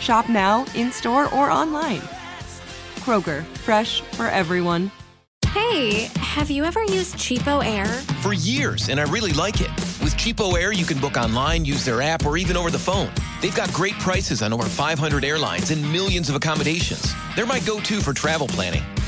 Shop now, in store, or online. Kroger, fresh for everyone. Hey, have you ever used Cheapo Air? For years, and I really like it. With Cheapo Air, you can book online, use their app, or even over the phone. They've got great prices on over 500 airlines and millions of accommodations. They're my go to for travel planning.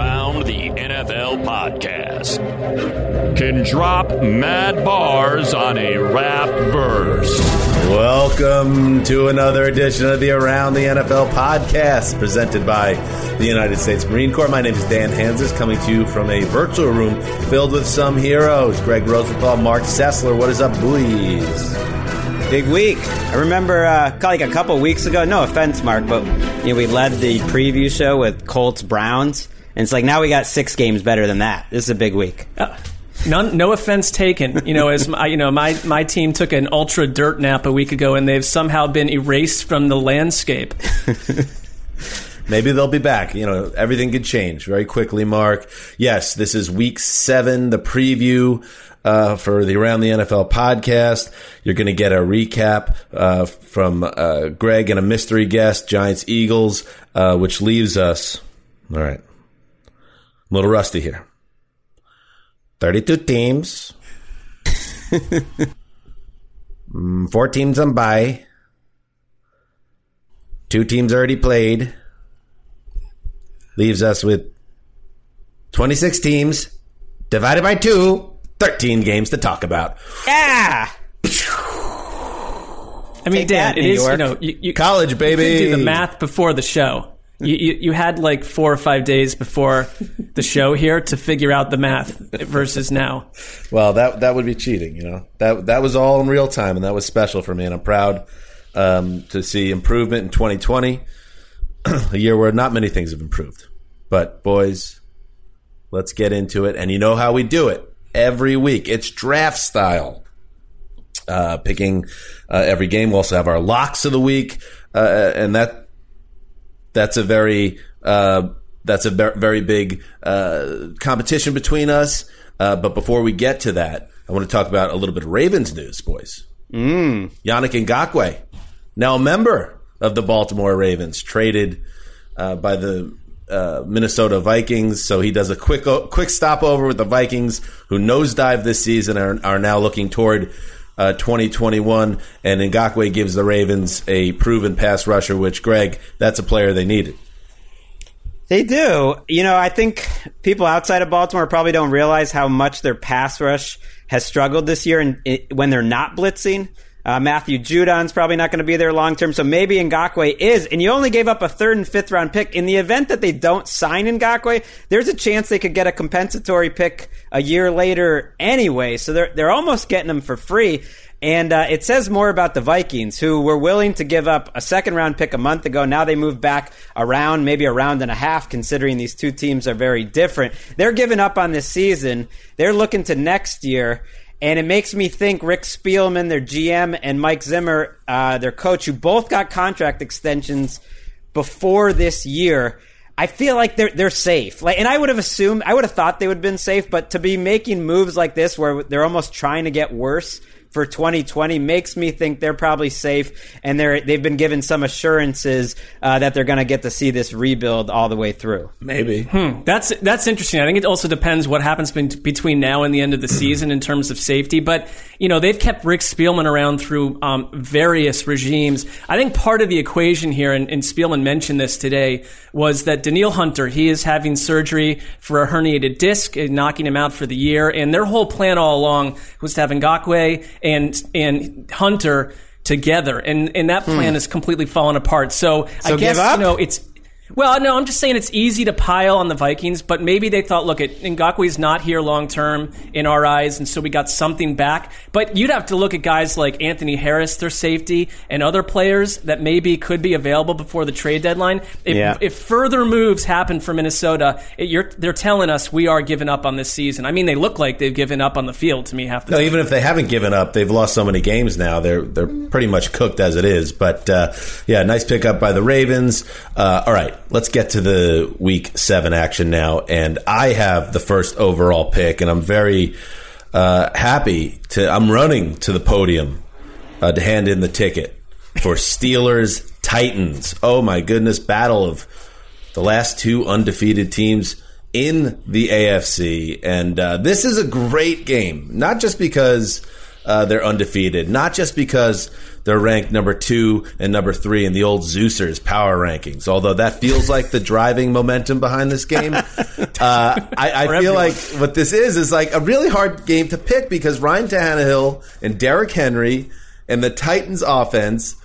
The Around the NFL podcast can drop mad bars on a rap verse. Welcome to another edition of the Around the NFL podcast presented by the United States Marine Corps. My name is Dan Hanzus, coming to you from a virtual room filled with some heroes. Greg Rosenthal, Marc Sessler. What is up, boys? Big week. I remember uh, like a couple weeks ago. No offense, Marc, but you know we led the preview show with Colts Browns, and it's like now we got six games better than that. This is a big week. Uh, none, no offense taken. You know, as my, you know, my my team took an ultra dirt nap a week ago, and they've somehow been erased from the landscape. Maybe they'll be back. You know, everything could change very quickly, Marc. Yes, this is week seven, the preview uh, for the Around the NFL podcast. You're going to get a recap uh, from uh, Greg and a mystery guest, Giants Eagles, uh, which leaves us. All right. I'm a little rusty here. 32 teams. Mm, four teams on bye. Two teams already played. Leaves us with 26 teams divided by two. 13 games to talk about. Yeah. I mean, Take Dan, that, it New is you know you, you College, you baby. could do the math before the show. You, you you had like four or five days before the show here to figure out the math versus now. Well, that that would be cheating, you know. That that was all in real time, and that was special for me. And I'm proud um, to see improvement in 2020, a year where not many things have improved. But boys, let's get into it. And you know how we do it every week. It's draft style. Uh, picking uh, every game. We also have our locks of the week, uh, and that that's a very uh, that's a ver- very big uh, competition between us. Uh, but before we get to that, I want to talk about a little bit of Ravens news, boys. Mm. Yannick Ngakoue, now a member of the Baltimore Ravens, traded uh, by the uh, Minnesota Vikings. So he does a quick quick stopover with the Vikings, who nosedive this season are, are now looking toward uh, 2021. And Ngakoue gives the Ravens a proven pass rusher, which Greg, that's a player they needed. They do. You know, I think people outside of Baltimore probably don't realize how much their pass rush has struggled this year and it, when they're not blitzing. Uh, Matthew Judon's probably not going to be there long term, so maybe Ngakoue is. And you only gave up a third and fifth round pick. In the event that they don't sign Ngakoue, there's a chance they could get a compensatory pick a year later anyway. So they're they're almost getting him for free. And uh, it says more about the Vikings, who were willing to give up a second round pick a month ago. Now they move back around, maybe a round and a half, considering these two teams are very different. They're giving up on this season. They're looking to next year. And it makes me think Rick Spielman, their GM, and Mike Zimmer, uh, their coach, who both got contract extensions before this year. I feel like they're they're safe. Like, and I would have assumed, I would have thought they would have been safe, but to be making moves like this, where they're almost trying to get worse for 2020 makes me think they're probably safe, and they're they've been given some assurances uh, that they're going to get to see this rebuild all the way through. Maybe. That's that's interesting. I think it also depends what happens between now and the end of the season in terms of safety. But you know they've kept Rick Spielman around through um, various regimes. I think part of the equation here, and, and Spielman mentioned this today, was that Danielle Hunter he is having surgery for a herniated disc, knocking him out for the year. And their whole plan all along was to have Ngakoue and and Hunter together, and and that hmm. plan has completely fallen apart. So, I guess you know it's. Well, no, I'm just saying it's easy to pile on the Vikings, but maybe they thought, look, it Ngakoue's not here long term in our eyes, and so we got something back. But you'd have to look at guys like Anthony Harris, their safety, and other players that maybe could be available before the trade deadline. If, Yeah. if further moves happen for Minnesota, it, you're, they're telling us we are giving up on this season. I mean, they look like they've given up on the field to me half the No, time. even if they haven't given up, they've lost so many games now. They're they're pretty much cooked as it is. But uh, yeah, nice pickup by the Ravens. Uh, all right, let's get to the week seven action now. And I have the first overall pick, and I'm very uh, happy to. I'm running to the podium uh, to hand in the ticket for Steelers Titans. Oh my goodness, battle of the last two undefeated teams in the AFC. And uh, this is a great game, not just because uh, they're undefeated, not just because they're ranked number two and number three in the old Zeusers power rankings, although that feels like the driving momentum behind this game. Uh, I, I feel like what this is is like a really hard game to pick because Ryan Tannehill and Derrick Henry and the Titans offense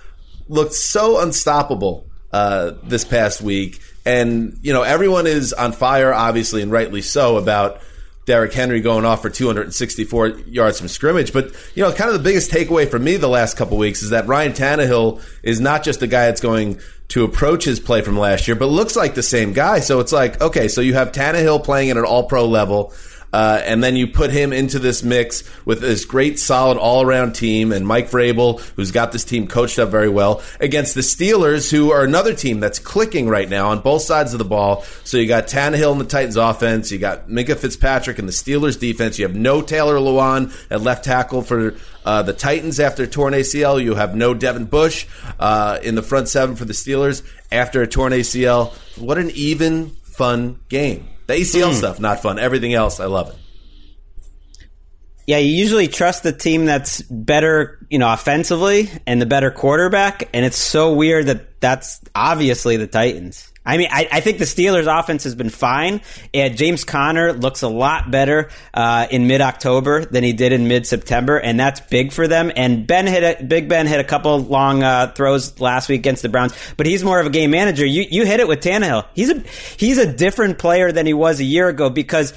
looked so unstoppable uh, this past week. And, you know, everyone is on fire, obviously, and rightly so, about Derrick Henry going off for 264 yards from scrimmage. But, you know, kind of the biggest takeaway for me the last couple weeks is that Ryan Tannehill is not just a guy that's going to approach his play from last year, but looks like the same guy. So it's like, okay, so you have Tannehill playing at an all pro level. Uh, and then you put him into this mix with this great, solid, all-around team, and Mike Vrabel, who's got this team coached up very well, against the Steelers, who are another team that's clicking right now on both sides of the ball. So you got Tannehill in the Titans' offense, you got Minkah Fitzpatrick in the Steelers' defense, you have no Taylor Lewan at left tackle for uh, the Titans after torn ACL, you have no Devin Bush uh, in the front seven for the Steelers after a torn ACL. What an even, fun game. The ACL hmm. stuff, not fun. Everything else, I love it. Yeah, you usually trust the team that's better, you know, offensively and the better quarterback, and it's so weird that that's obviously the Titans. I mean, I, I think the Steelers' offense has been fine. And James Conner looks a lot better uh, in mid-October than he did in mid-September, and that's big for them. And Ben hit a, Big Ben hit a couple long uh, throws last week against the Browns, but he's more of a game manager. You you hit it with Tannehill. He's a he's a different player than he was a year ago because.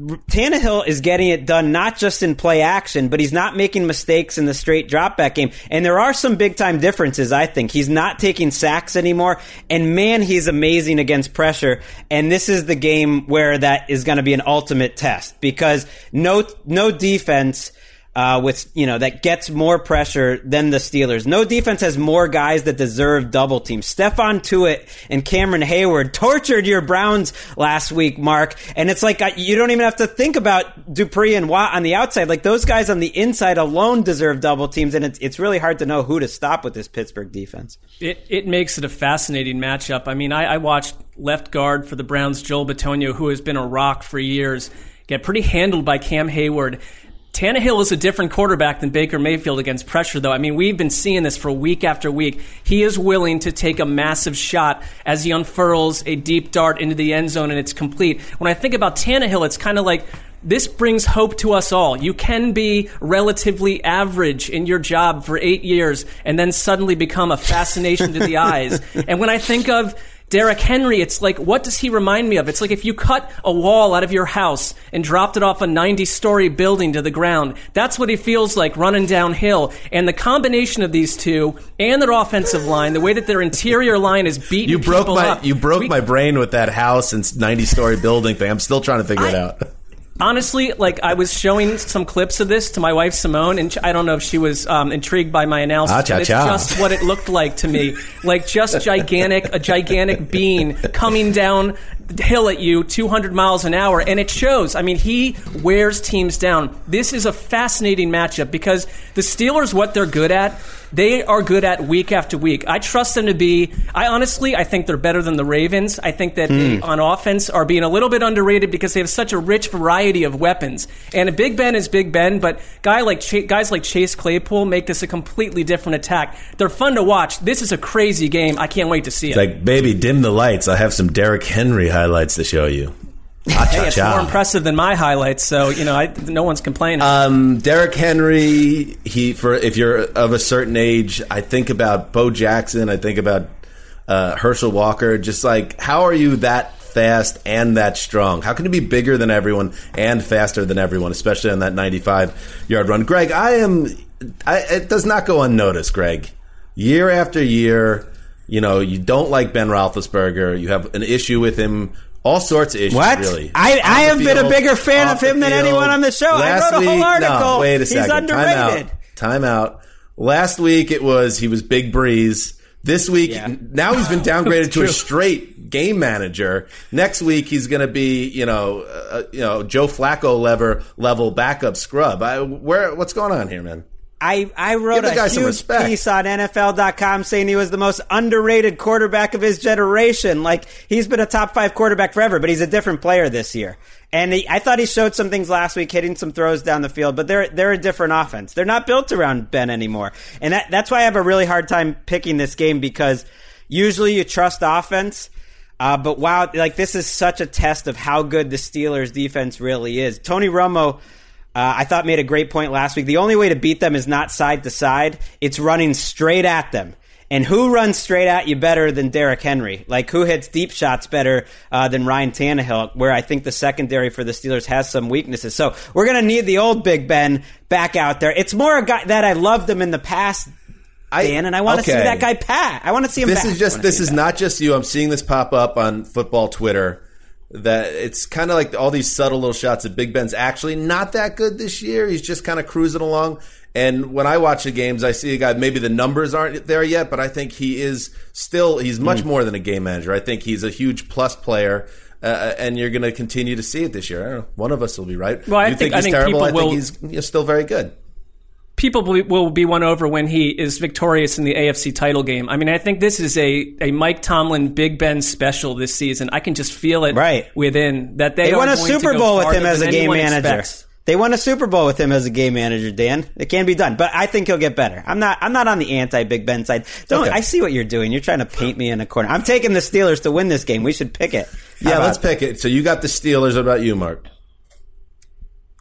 Tannehill is getting it done not just in play action, but he's not making mistakes in the straight drop back game. And there are some big time differences, I think. He's not taking sacks anymore. And man, he's amazing against pressure. And this is the game where that is going to be an ultimate test because no, no defense uh, with you know that gets more pressure than the Steelers. No defense has more guys that deserve double teams. Stephon Tuitt and Cameron Heyward tortured your Browns last week, Marc, and it's like you don't even have to think about Dupree and Watt on the outside. Like those guys on the inside alone deserve double teams, and it's it's really hard to know who to stop with this Pittsburgh defense. It it makes it a fascinating matchup. I mean, I, I watched left guard for the Browns, Joel Bitonio, who has been a rock for years, get pretty handled by Cam Heyward. Tannehill is a different quarterback than Baker Mayfield against pressure, though. I mean, we've been seeing this for week after week. He is willing to take a massive shot as he unfurls a deep dart into the end zone and it's complete. When I think about Tannehill, it's kind of like this brings hope to us all. You can be relatively average in your job for eight years and then suddenly become a fascination to the eyes. And when I think of Derrick Henry, it's like, what does he remind me of? It's like if you cut a wall out of your house and dropped it off a 90 story building to the ground. That's what he feels like running downhill. And the combination of these two and their offensive line, the way that their interior line is beating You broke my up. you broke we- my brain with that house and ninety story building thing. I'm still trying to figure it out. Honestly, like I was showing some clips of this to my wife Simone, and I don't know if she was um, intrigued by my analysis. Ah, cha, but it's cha. just what it looked like to me, like just gigantic, a gigantic bean coming down the hill at you, 200 miles an hour, and it shows. I mean, he wears teams down. This is a fascinating matchup because the Steelers, what they're good at. They are good at week after week. I trust them to be. I honestly, I think they're better than the Ravens. I think that they, hmm. on offense, are being a little bit underrated because they have such a rich variety of weapons. And a Big Ben is Big Ben, but guy like Ch- guys like Chase Claypool make this a completely different attack. They're fun to watch. This is a crazy game. I can't wait to see it. Like, baby, dim the lights. I have some Derrick Henry highlights to show you. Ah, hey, it's more impressive than my highlights, so you know, I, no one's complaining. Um, Derrick Henry. He for if you're of a certain age, I think about Bo Jackson. I think about uh, Herschel Walker. Just like how are you that fast and that strong? How can you be bigger than everyone and faster than everyone, especially on that 95 yard run? Greg, I am. I, it does not go unnoticed, Greg. Year after year, you know you don't like Ben Roethlisberger. You have an issue with him. All sorts of issues, What? really. I- I have been a bigger fan of him than anyone on the show. I Last wrote a whole week- article. No, wait a He's second. underrated. Time out. Time out. Last week it was he was Big Breeze. This week Yeah. now he's been downgraded to a straight game manager. Next week he's going to be you know uh, you know Joe Flacco level level backup scrub. I, where what's going on here, man? I, I wrote Give the guy a huge piece on NFL.com saying he was the most underrated quarterback of his generation. Like, he's been a top five quarterback forever, but he's a different player this year. And he, I thought he showed some things last week, hitting some throws down the field, but they're, they're a different offense. They're not built around Ben anymore. And that, that's why I have a really hard time picking this game because usually you trust offense. Uh, but wow, like this is such a test of how good the Steelers defense really is. Tony Romo, uh, I thought made a great point last week. The only way to beat them is not side to side; it's running straight at them. And who runs straight at you better than Derrick Henry? Like who hits deep shots better uh, than Ryan Tannehill? Where I think the secondary for the Steelers has some weaknesses. So we're gonna need the old Big Ben back out there. It's more a guy that I loved him in the past, Dan, and I want to see that guy Pat. I want to see him. This back. is just this is back. not just you. I'm seeing this pop up on football Twitter. That it's kind of like all these subtle little shots of Big Ben's actually not that good this year. He's just kind of cruising along. And when I watch the games, I see a guy. Maybe the numbers aren't there yet, but I think he is still. He's much Hmm. more than a game manager. I think he's a huge plus player. Uh, and you're going to continue to see it this year. I don't know. One of us will be right. Well, I you think- think, I he's think terrible. people I think will- he's, he's still very good. People will- will be won over when he is victorious in the AFC title game. I mean, I think this is a, a Mike Tomlin Big Ben special this season. I can just feel it Right. within that they, They are won a going Super Bowl with him as a game manager. expects. They won a Super Bowl with him as a game manager, Dan. It can be done, but I think he'll get better. I'm not. I'm not on the anti Big Ben side. Don't. Okay. I see what you're doing. You're trying to paint me in a corner. I'm taking the Steelers to win this game. We should pick it. How Yeah, let's pick it. So you got the Steelers. What about you, Mark?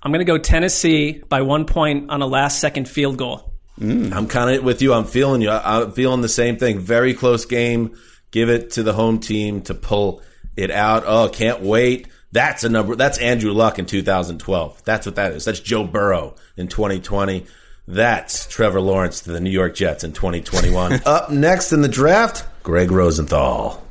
I'm going to go Tennessee by one point on a last second field goal. Mm, I'm kind of with you. I'm feeling you. I'm feeling the same thing. Very close game. Give it to the home team to pull it out. Oh, can't wait. That's a number. That's Andrew Luck in 2012. That's what that is. That's Joe Burrow in 2020. That's Trevor Lawrence to the New York Jets in 2021. Up next in the draft, Greg Rosenthal.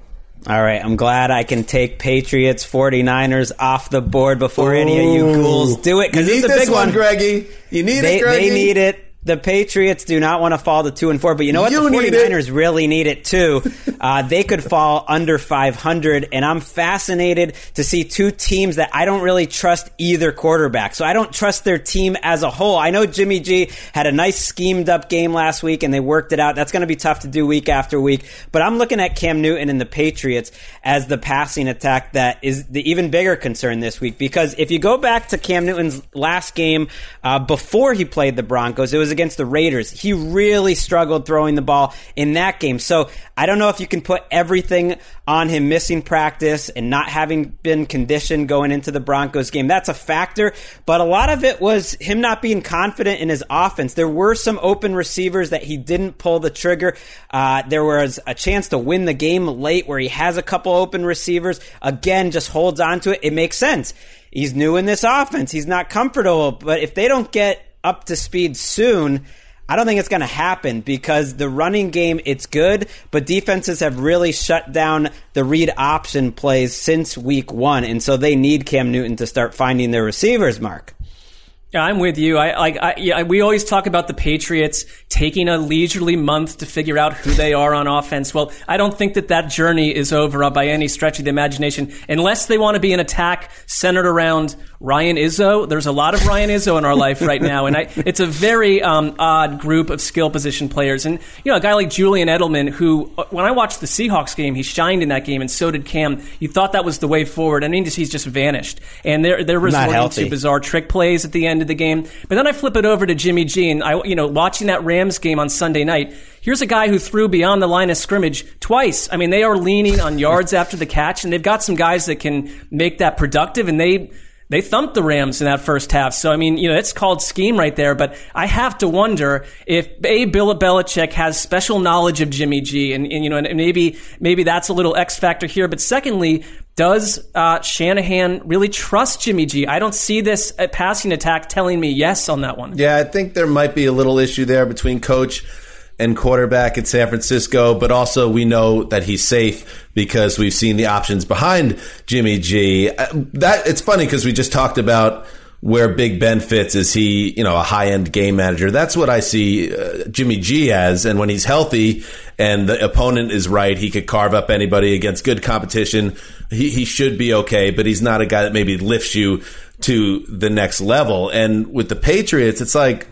All right, I'm glad I can take Patriots 49ers off the board before any of you ghouls do it because it's a big one. Greggy. You need they, it, Greggy. they need it. The Patriots do not want to fall to two and four, but you know what? You the need 49ers really need it too. Uh, they could fall under 500, and I'm fascinated to see two teams that I don't really trust either quarterback. So I don't trust their team as a whole. I know Jimmy G had a nice schemed up game last week, and they worked it out. That's going to be tough to do week after week. But I'm looking at Cam Newton and the Patriots as the passing attack that is the even bigger concern this week because if you go back to Cam Newton's last game uh, before he played the Broncos, it was against the Raiders. He really struggled throwing the ball in that game. So I don't know if you can put everything on him missing practice and not having been conditioned going into the Broncos game. That's a factor, but a lot of it was him not being confident in his offense. There were some open receivers that he didn't pull the trigger. Uh, there was a chance to win the game late where he has a couple open receivers. Again, just holds on to it. It makes sense. He's new in this offense. He's not comfortable, but if they don't get up to speed soon, I don't think it's going to happen because the running game, it's good, but defenses have really shut down the read option plays since week one. And so they need Cam Newton to start finding their receivers, Marc. I'm with you. I like. I, yeah, we always talk about the Patriots taking a leisurely month to figure out who they are on offense. Well, I don't think that that journey is over by any stretch of the imagination, unless they want to be an attack centered around Ryan Izzo. There's a lot of Ryan Izzo in our life right now, and I, it's a very um, odd group of skill position players. And you know, a guy like Julian Edelman, who uh, when I watched the Seahawks game, he shined in that game, and so did Cam. You thought that was the way forward, I mean, he's just vanished. And they're they're resorting to bizarre trick plays at the end the game. But then I flip it over to Jimmy G, and I, you know, watching that Rams game on Sunday night. Here's a guy who threw beyond the line of scrimmage twice. I mean, they are leaning on yards after the catch, and they've got some guys that can make that productive, and they they thumped the Rams in that first half. So, I mean, you know, it's called scheme right there. But I have to wonder if A, Bill Belichick has special knowledge of Jimmy G. And, and you know, and maybe, maybe that's a little X factor here. But secondly, does uh, Shanahan really trust Jimmy G? I don't see this uh, passing attack telling me yes on that one. Yeah, I think there might be a little issue there between coach and quarterback in San Francisco, but also we know that he's safe because we've seen the options behind Jimmy G. Uh, that it's funny because we just talked about where Big Ben fits. Is he, you know, a high end game manager? That's what I see uh, Jimmy G as. And when he's healthy and the opponent is right, he could carve up anybody against good competition. He, he should be okay, but he's not a guy that maybe lifts you to the next level. And with the Patriots, it's like,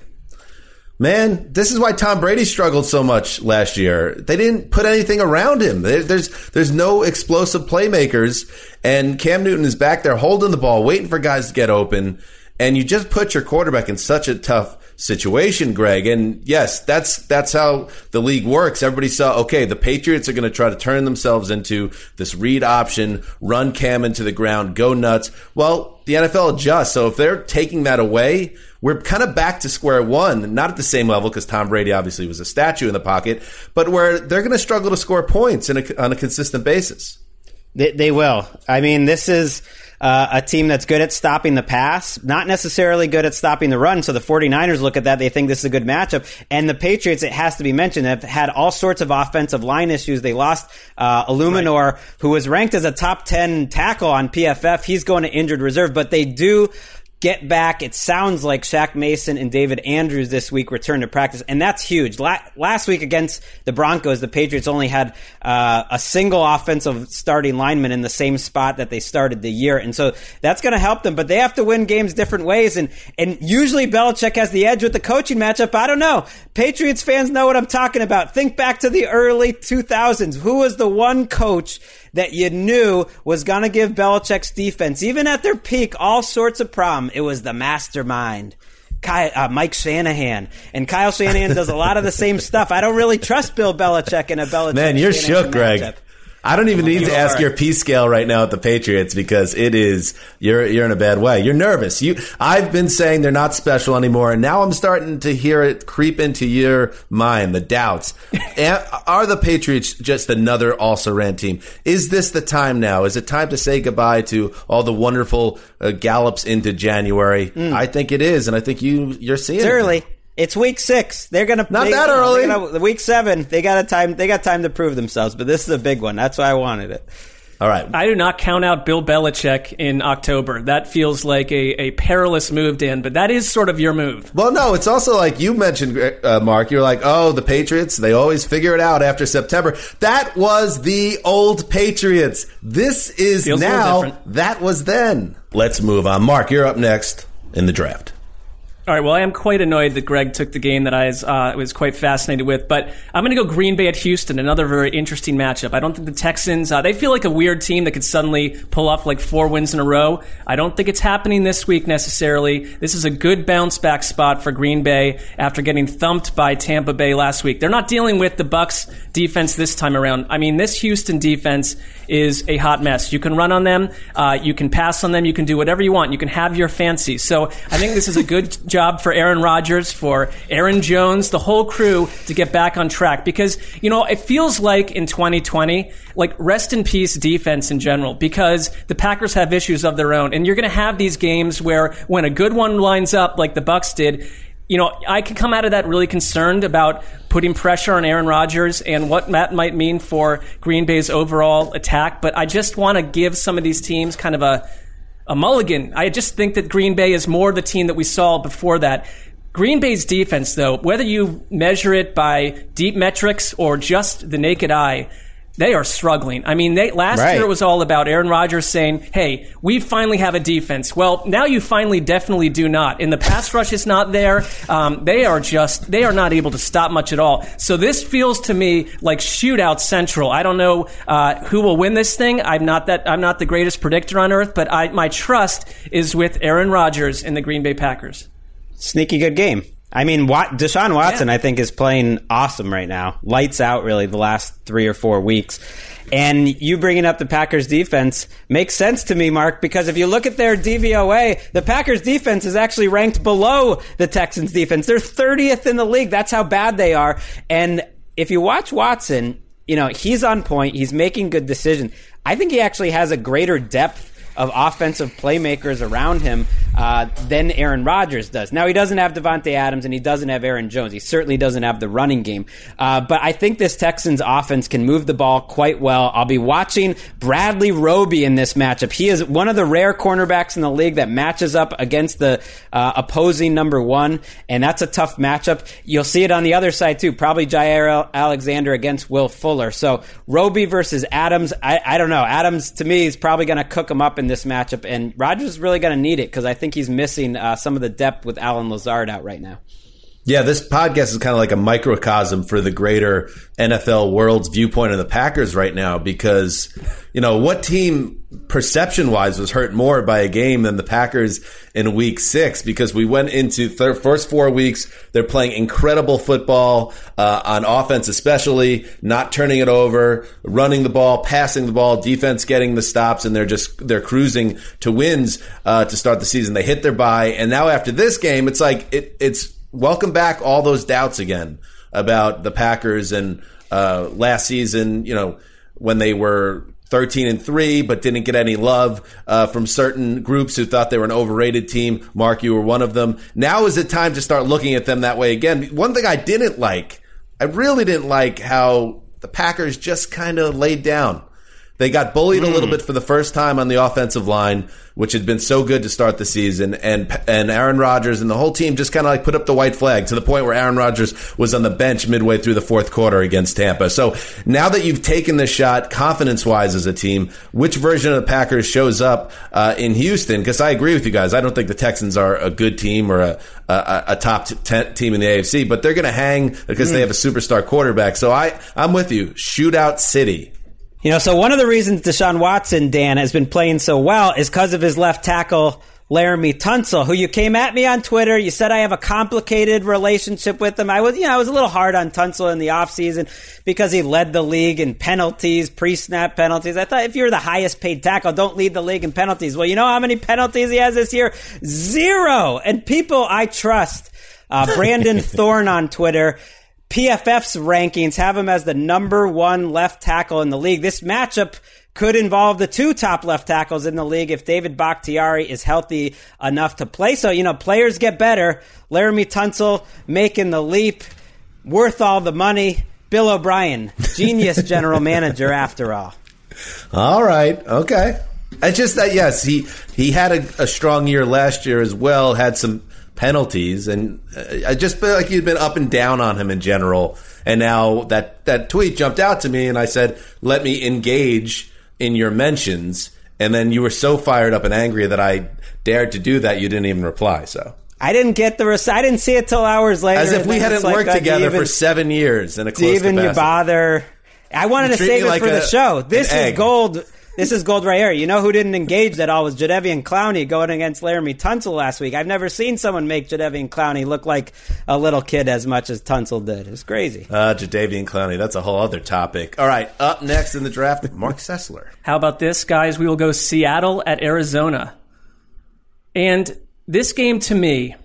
Man, this is why Tom Brady struggled so much last year. They didn't put anything around him. There's there's no explosive playmakers, and Cam Newton is back there holding the ball, waiting for guys to get open, and you just put your quarterback in such a tough situation, Greg. And yes, that's that's how the league works. Everybody saw, okay, the Patriots are going to try to turn themselves into this read option, run Cam into the ground, go nuts. Well, the NFL adjusts. So if they're taking that away, we're kind of back to square one, not at the same level because Tom Brady obviously was a statue in the pocket, but where they're going to struggle to score points a, on a consistent basis. They, they will. I mean, this is uh, a team that's good at stopping the pass, not necessarily good at stopping the run. So the 49ers look at that. They think this is a good matchup. And the Patriots, it has to be mentioned, have had all sorts of offensive line issues. They lost uh, Eluemunor, right. who was ranked as a top 10 tackle on PFF. He's going to injured reserve, but they do get back. It sounds like Shaq Mason and David Andrews this week return to practice, and that's huge. La- last week against the Broncos, the Patriots only had uh, a single offensive starting lineman in the same spot that they started the year, and so that's going to help them. But they have to win games different ways, and and usually Belichick has the edge with the coaching matchup. I don't know. Patriots fans know what I'm talking about. Think back to the early 2000s. Who was the one coach? That you knew was going to give Belichick's defense, even at their peak, all sorts of problem. It was the mastermind. Kyle, uh, Mike Shanahan. And Kyle Shanahan does a lot of the same stuff. I don't really trust Bill Belichick in a Belichick. Man, you're Shanahan shook, Greg. I don't even need to ask your P scale right now at the Patriots because it is you're you're in a bad way. You're nervous. You I've been saying they're not special anymore, and now I'm starting to hear it creep into your mind. The doubts are the Patriots just another also ran team? Is this the time now? Is it time to say goodbye to all the wonderful uh, gallops into January? Mm. I think it is, and I think you you're seeing it's it. early. It's week six. They're gonna not they, that early. Gonna, week seven. They got a time. They got time to prove themselves. But this is a big one. That's why I wanted it. All right. I do not count out Bill Belichick in October. That feels like a, a perilous move, Dan, but that is sort of your move. Well, no, it's also like you mentioned, uh, Marc. You're like, oh, the Patriots, they always figure it out after September. That was the old Patriots. This is feels now. That was then. Let's move on. Marc, you're up next in the draft. All right. Well, I am quite annoyed that Greg took the game that I was, uh, was quite fascinated with, but I'm going to go Green Bay at Houston, another very interesting matchup. I don't think the Texans, uh, they feel like a weird team that could suddenly pull off like four wins in a row. I don't think it's happening this week necessarily. This is a good bounce back spot for Green Bay after getting thumped by Tampa Bay last week. They're not dealing with the Bucks defense this time around. I mean, this Houston defense is a hot mess. You can run on them, uh, you can pass on them, you can do whatever you want. You can have your fancy. So I think this is a good job for Aaron Rodgers, for Aaron Jones, the whole crew to get back on track. Because, you know, it feels like in 2020, like rest in peace defense in general, because the Packers have issues of their own. And you're going to have these games where when a good one lines up, like the Bucks did, you know, I could come out of that really concerned about putting pressure on Aaron Rodgers and what that might mean for Green Bay's overall attack. But I just want to give some of these teams kind of a, a mulligan. I just think that Green Bay is more the team that we saw before that. Green Bay's defense, though, whether you measure it by deep metrics or just the naked eye, they are struggling. I mean, they, last Right. year it was all about Aaron Rodgers saying, "Hey, we finally have a defense." Well, now you finally definitely do not. And the pass rush is not there. Um, they are just they are not able to stop much at all. So this feels to me like shootout central. I don't know uh, who will win this thing. I'm not that I'm not the greatest predictor on earth, but I, my trust is with Aaron Rodgers and the Green Bay Packers. Sneaky good game. I mean, Wat- Deshaun Watson, I think, is playing awesome right now. Lights out, really, the last three or four weeks. And you bringing up the Packers defense makes sense to me, Marc, because if you look at their DVOA, the Packers defense is actually ranked below the Texans defense. They're 30th in the league. That's how bad they are. And if you watch Watson, you know, he's on point. He's making good decisions. I think he actually has a greater depth of offensive playmakers around him uh, than Aaron Rodgers does. Now he doesn't have Davante Adams and he doesn't have Aaron Jones. He certainly doesn't have the running game. Uh, but I think this Texans offense can move the ball quite well. I'll be watching Bradley Roby in this matchup. He is one of the rare cornerbacks in the league that matches up against the uh, opposing number one, and that's a tough matchup. You'll see it on the other side too. Probably Jaire Alexander against Will Fuller. So Roby versus Adams. I, I don't know. Adams to me is probably going to cook him up in this matchup, and Rodgers is really going to need it because I think he's missing uh, some of the depth with Allen Lazard out right now. Yeah, this podcast is kind of like a microcosm for the greater NFL world's viewpoint of the Packers right now because, you know, what team perception wise was hurt more by a game than the Packers in week six? Because we went into thir- first four weeks, they're playing incredible football, uh, on offense, especially not turning it over, running the ball, passing the ball, defense getting the stops, and they're just, they're cruising to wins, uh, to start the season. They hit their bye. And now after this game, it's like, it, it's, welcome back all those doubts again about the Packers and uh, last season. You know when they were. 13 and 3, but didn't get any love uh, from certain groups who thought they were an overrated team. Marc, you were one of them. Now is the time to start looking at them that way again. One thing I didn't like, I really didn't like how the Packers just kind of laid down. They got bullied a little bit for the first time on the offensive line, which had been so good to start the season, and and Aaron Rodgers and the whole team just kind of like put up the white flag to the point where Aaron Rodgers was on the bench midway through the fourth quarter against Tampa. So now that you've taken the shot, confidence wise as a team, which version of the Packers shows up uh, in Houston? Because I agree with you guys, I don't think the Texans are a good team or a a, a top t- ten team in the AFC, but they're going to hang because they have a superstar quarterback. So I I'm with you, shootout city. You know, so one of the reasons Deshaun Watson, Dan, has been playing so well is because of his left tackle, Laremy Tunsil, who you came at me on Twitter. You said I have a complicated relationship with him. I was, you know, I was a little hard on Tunsil in the offseason because he led the league in penalties, pre-snap penalties. I thought if you're the highest paid tackle, don't lead the league in penalties. Well, you know how many penalties he has this year? Zero. And people I trust, uh, Brandon Thorn on Twitter, PFF's rankings have him as the number one left tackle in the league. This matchup could involve the two top left tackles in the league if David Bakhtiari is healthy enough to play. So, you know, players get better. Laremy Tunsil making the leap, worth all the money. Bill O'Brien, genius general manager after all. All right. Okay. It's just that yes, he he had a, a strong year last year as well. Had some penalties, and uh, I just felt like you'd been up and down on him in general. And now that that tweet jumped out to me, and I said, "Let me engage in your mentions." And then you were so fired up and angry that I dared to do that. You didn't even reply. So I didn't get the res- I didn't see it till hours later. as if we hadn't like, worked uh, together even- for seven years in a close even you bother? I wanted You to save it like for the show. This is gold. This is gold right here. You know who didn't engage at all was Jadeveon Clowney going against Laremy Tunsil last week. I've never seen someone make Jadeveon Clowney look like a little kid as much as Tunsil did. It was crazy. Uh, Jadeveon Clowney. That's a whole other topic. All right. Up next in the draft, Marc Sessler. How about this, guys? We will go Seattle at Arizona. And this game to me,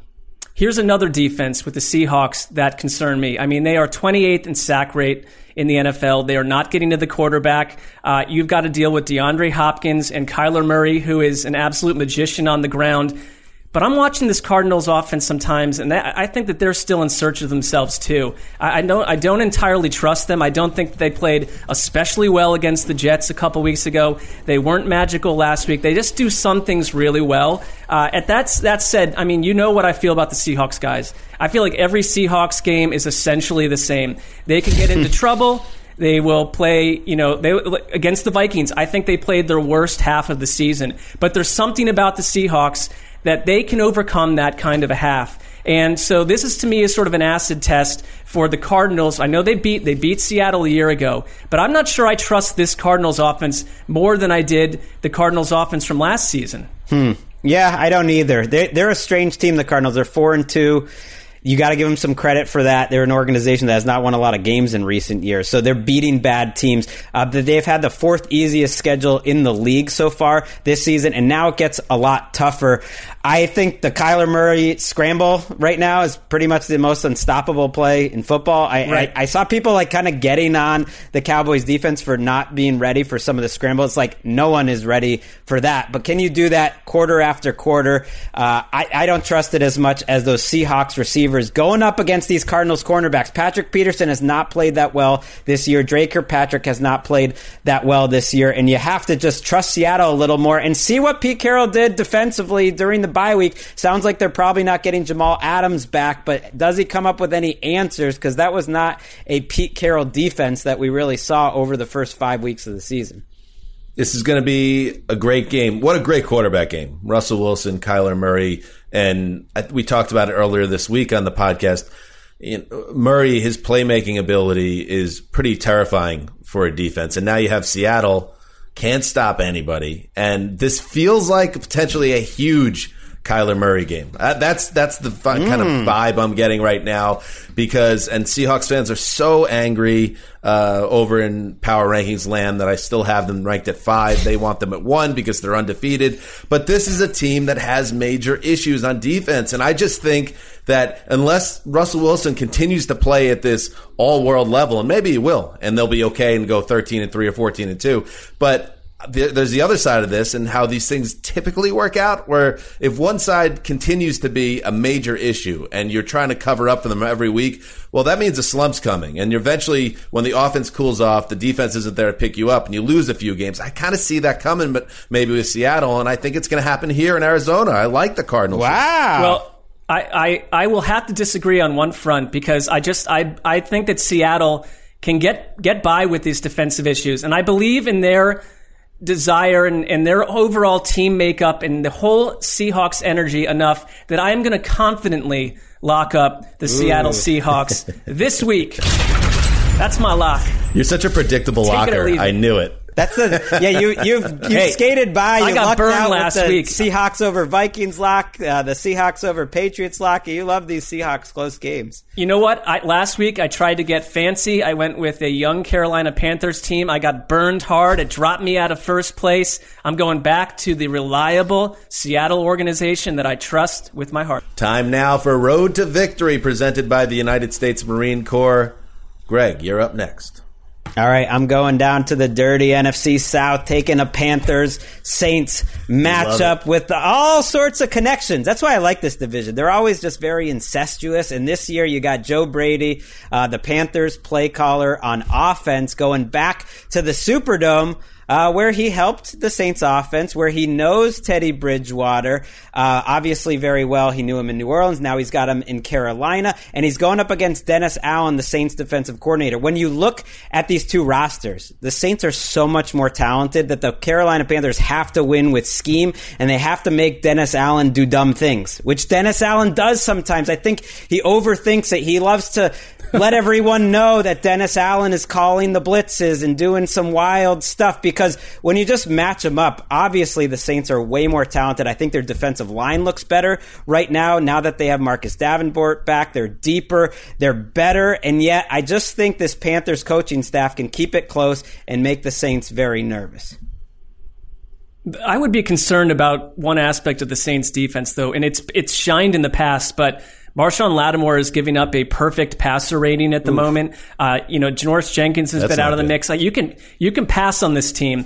here's another defense with the Seahawks that concern me. I mean, they are 28th in sack rate in the NFL. They are not getting to the quarterback. Uh, you've got to deal with DeAndre Hopkins and Kyler Murray, who is an absolute magician on the ground. But I'm watching this Cardinals offense sometimes, and that, I think that they're still in search of themselves too. I, I, don't, I don't entirely trust them. I don't think they played especially well against the Jets a couple weeks ago. They weren't magical last week. They just do some things really well. Uh, at that, that said, I mean, you know what I feel about the Seahawks guys. I feel like every Seahawks game is essentially the same. They can get into trouble. They will play, you know, they against the Vikings. I think they played their worst half of the season. But there's something about the Seahawks that they can overcome that kind of a half. And so this is to me is sort of an acid test for the Cardinals. I know they beat they beat Seattle a year ago, but I'm not sure I trust this Cardinals offense more than I did the Cardinals offense from last season. Hmm. Yeah, I don't either. They, they're a strange team. The Cardinals. They're four and two you got to give them some credit for that. They're an organization that has not won a lot of games in recent years, so they're beating bad teams. Uh, they've had the fourth easiest schedule in the league so far this season, and now it gets a lot tougher. I think the Kyler Murray scramble right now is pretty much the most unstoppable play in football. I, right. I, I saw people like kind of getting on the Cowboys defense for not being ready for some of the scrambles. It's like no one is ready for that. But can you do that quarter after quarter? Uh, I, I don't trust it as much as those Seahawks receivers going up against these Cardinals cornerbacks. Patrick Peterson has not played that well this year. Dre Kirkpatrick has not played that well this year. And you have to just trust Seattle a little more and see what Pete Carroll did defensively during the bye week. Sounds like they're probably not getting Jamal Adams back, but does he come up with any answers? Because that was not a Pete Carroll defense that we really saw over the first five weeks of the season. This is going to be a great game. What a great quarterback game. Russell Wilson, Kyler Murray, and we talked about it earlier this week on the podcast. Murray, his playmaking ability is pretty terrifying for a defense. And now you have Seattle can't stop anybody. And this feels like potentially a huge Kyler Murray game. Uh, that's that's the fun, mm. kind of hmm. vibe I'm getting right now because and Seahawks fans are so angry uh, over in power rankings land that I still have them ranked at five. They want them at one because they're undefeated. But this is a team that has major issues on defense, and I just think that unless Russell Wilson continues to play at this all world level, and maybe he will, and they'll be okay and go 13 and three or 14 and two, but there's the other side of this and how these things typically work out where if one side continues to be a major issue and you're trying to cover up for them every week well that means a slump's coming. And eventually when the offense cools off the defense isn't there to pick you up and you lose a few games. I kind of see that coming but maybe with seattle and i think it's going to happen here in arizona. I like the cardinals. Wow. Well I, I, I will have to disagree on one front because I just I I think that Seattle can get get by with these defensive issues, and I believe in their desire and, and their overall team makeup and the whole Seahawks energy enough that I am going to confidently lock up the Ooh. Seattle Seahawks this week. That's my lock. You're such a predictable Take locker. I knew it. That's the yeah. You you've you hey, skated by. You I got burned last week. Seahawks over Vikings lock. Uh, the Seahawks over Patriots lock. You love these Seahawks close games. You know what? I, last week I tried to get fancy. I went with a young Carolina Panthers team. I got burned hard. It dropped me out of first place. I'm going back to the reliable Seattle organization that I trust with my heart. Time now for Road to Victory, presented by the United States Marine Corps. Greg, you're up next. All right, I'm going down to the dirty NFC South, taking a Panthers Saints matchup with the, all sorts of connections. That's why I like this division. They're always just very incestuous. And this year, you got Joe Brady, uh, the Panthers play caller on offense, going back to the Superdome uh, where he helped the Saints offense, where he knows Teddy Bridgewater, uh, obviously very well. He knew him in New Orleans. Now he's got him in Carolina, and he's going up against Dennis Allen, the Saints defensive coordinator. When you look at these two rosters, the Saints are so much more talented that the Carolina Panthers have to win with scheme, and they have to make Dennis Allen do dumb things, which Dennis Allen does sometimes. I think he overthinks it. He loves to let everyone know that Dennis Allen is calling the blitzes and doing some wild stuff because when you just match them up, obviously the Saints are way more talented. I think their defensive line looks better right now. Now that they have Marcus Davenport back, they're deeper, they're better. And yet I just think this Panthers coaching staff can keep it close and make the Saints very nervous. I would be concerned about one aspect of the Saints defense though, and it's it's shined in the past, but Marshon Lattimore is giving up a perfect passer rating at the Oof. moment. Uh, you know, Janoris Jenkins has That's been out of the good. mix. Like you can you can pass on this team.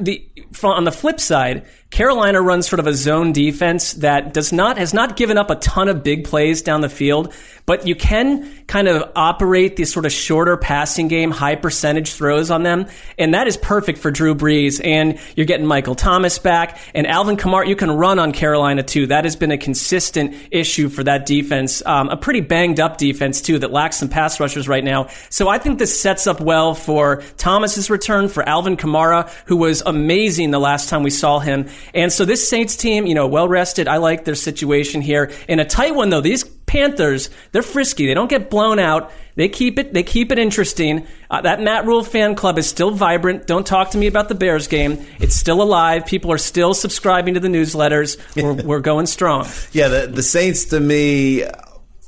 The on the flip side, Carolina runs sort of a zone defense that does not has not given up a ton of big plays down the field, but you can kind of operate these sort of shorter passing game, high percentage throws on them, and that is perfect for Drew Brees. And you're getting Michael Thomas back and Alvin Kamara. You can run on Carolina too. That has been a consistent issue for that defense, um, a pretty banged up defense too that lacks some pass rushers right now. So I think this sets up well for Thomas's return for Alvin Kamara, who was amazing the last time we saw him. And so this Saints team, you know, well rested. I like their situation here. In a tight one though, these Panthers, they're frisky. They don't get blown out. They keep it. They keep it interesting. Uh, that Matt Rhule fan club is still vibrant. Don't talk to me about the Bears game. It's still alive. People are still subscribing to the newsletters. We're, we're going strong. Yeah, the, the Saints to me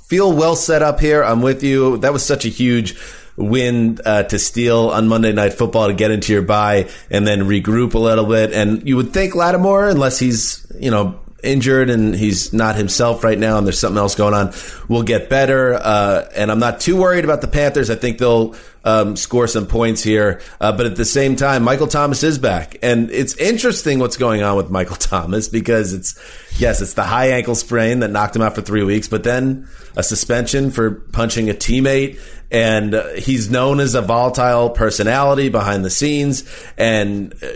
feel well set up here. I'm with you. That was such a huge win uh, to steal on Monday Night Football to get into your bye and then regroup a little bit. And you would think Lattimore, unless he's you know injured and he's not himself right now and there's something else going on, will get better. Uh, and I'm not too worried about the Panthers. I think they'll um, score some points here. Uh, but at the same time, Michael Thomas is back. And it's interesting what's going on with Michael Thomas because it's, yes, it's the high ankle sprain that knocked him out for three weeks, but then a suspension for punching a teammate and uh, he's known as a volatile personality behind the scenes. And uh,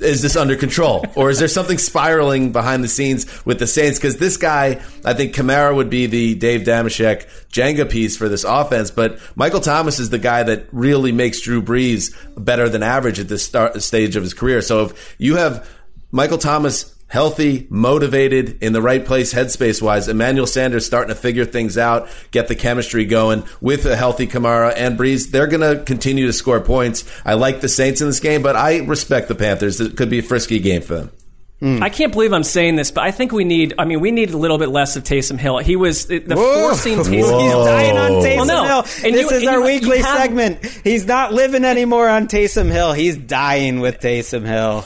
is this under control, or is there something spiraling behind the scenes with the Saints? Because this guy, I think Kamara would be the Dave Dameshek Jenga piece for this offense, but Michael Thomas is the guy that really makes Drew Brees better than average at this start, stage of his career. So if you have Michael Thomas healthy, motivated, in the right place headspace wise. Emmanuel Sanders starting to figure things out, get the chemistry going with a healthy Kamara and Brees. They're going to continue to score points. I like the Saints in this game, but I respect the Panthers. It could be a frisky game for them. I can't believe I'm saying this, but I think we need. I mean, we need a little bit less of Taysom Hill. He was the, the forcing. He's, he's dying on Taysom Well, no. Hill. And this you- is and our you- you weekly have- segment. He's not living anymore on Taysom Hill. He's dying with Taysom Hill.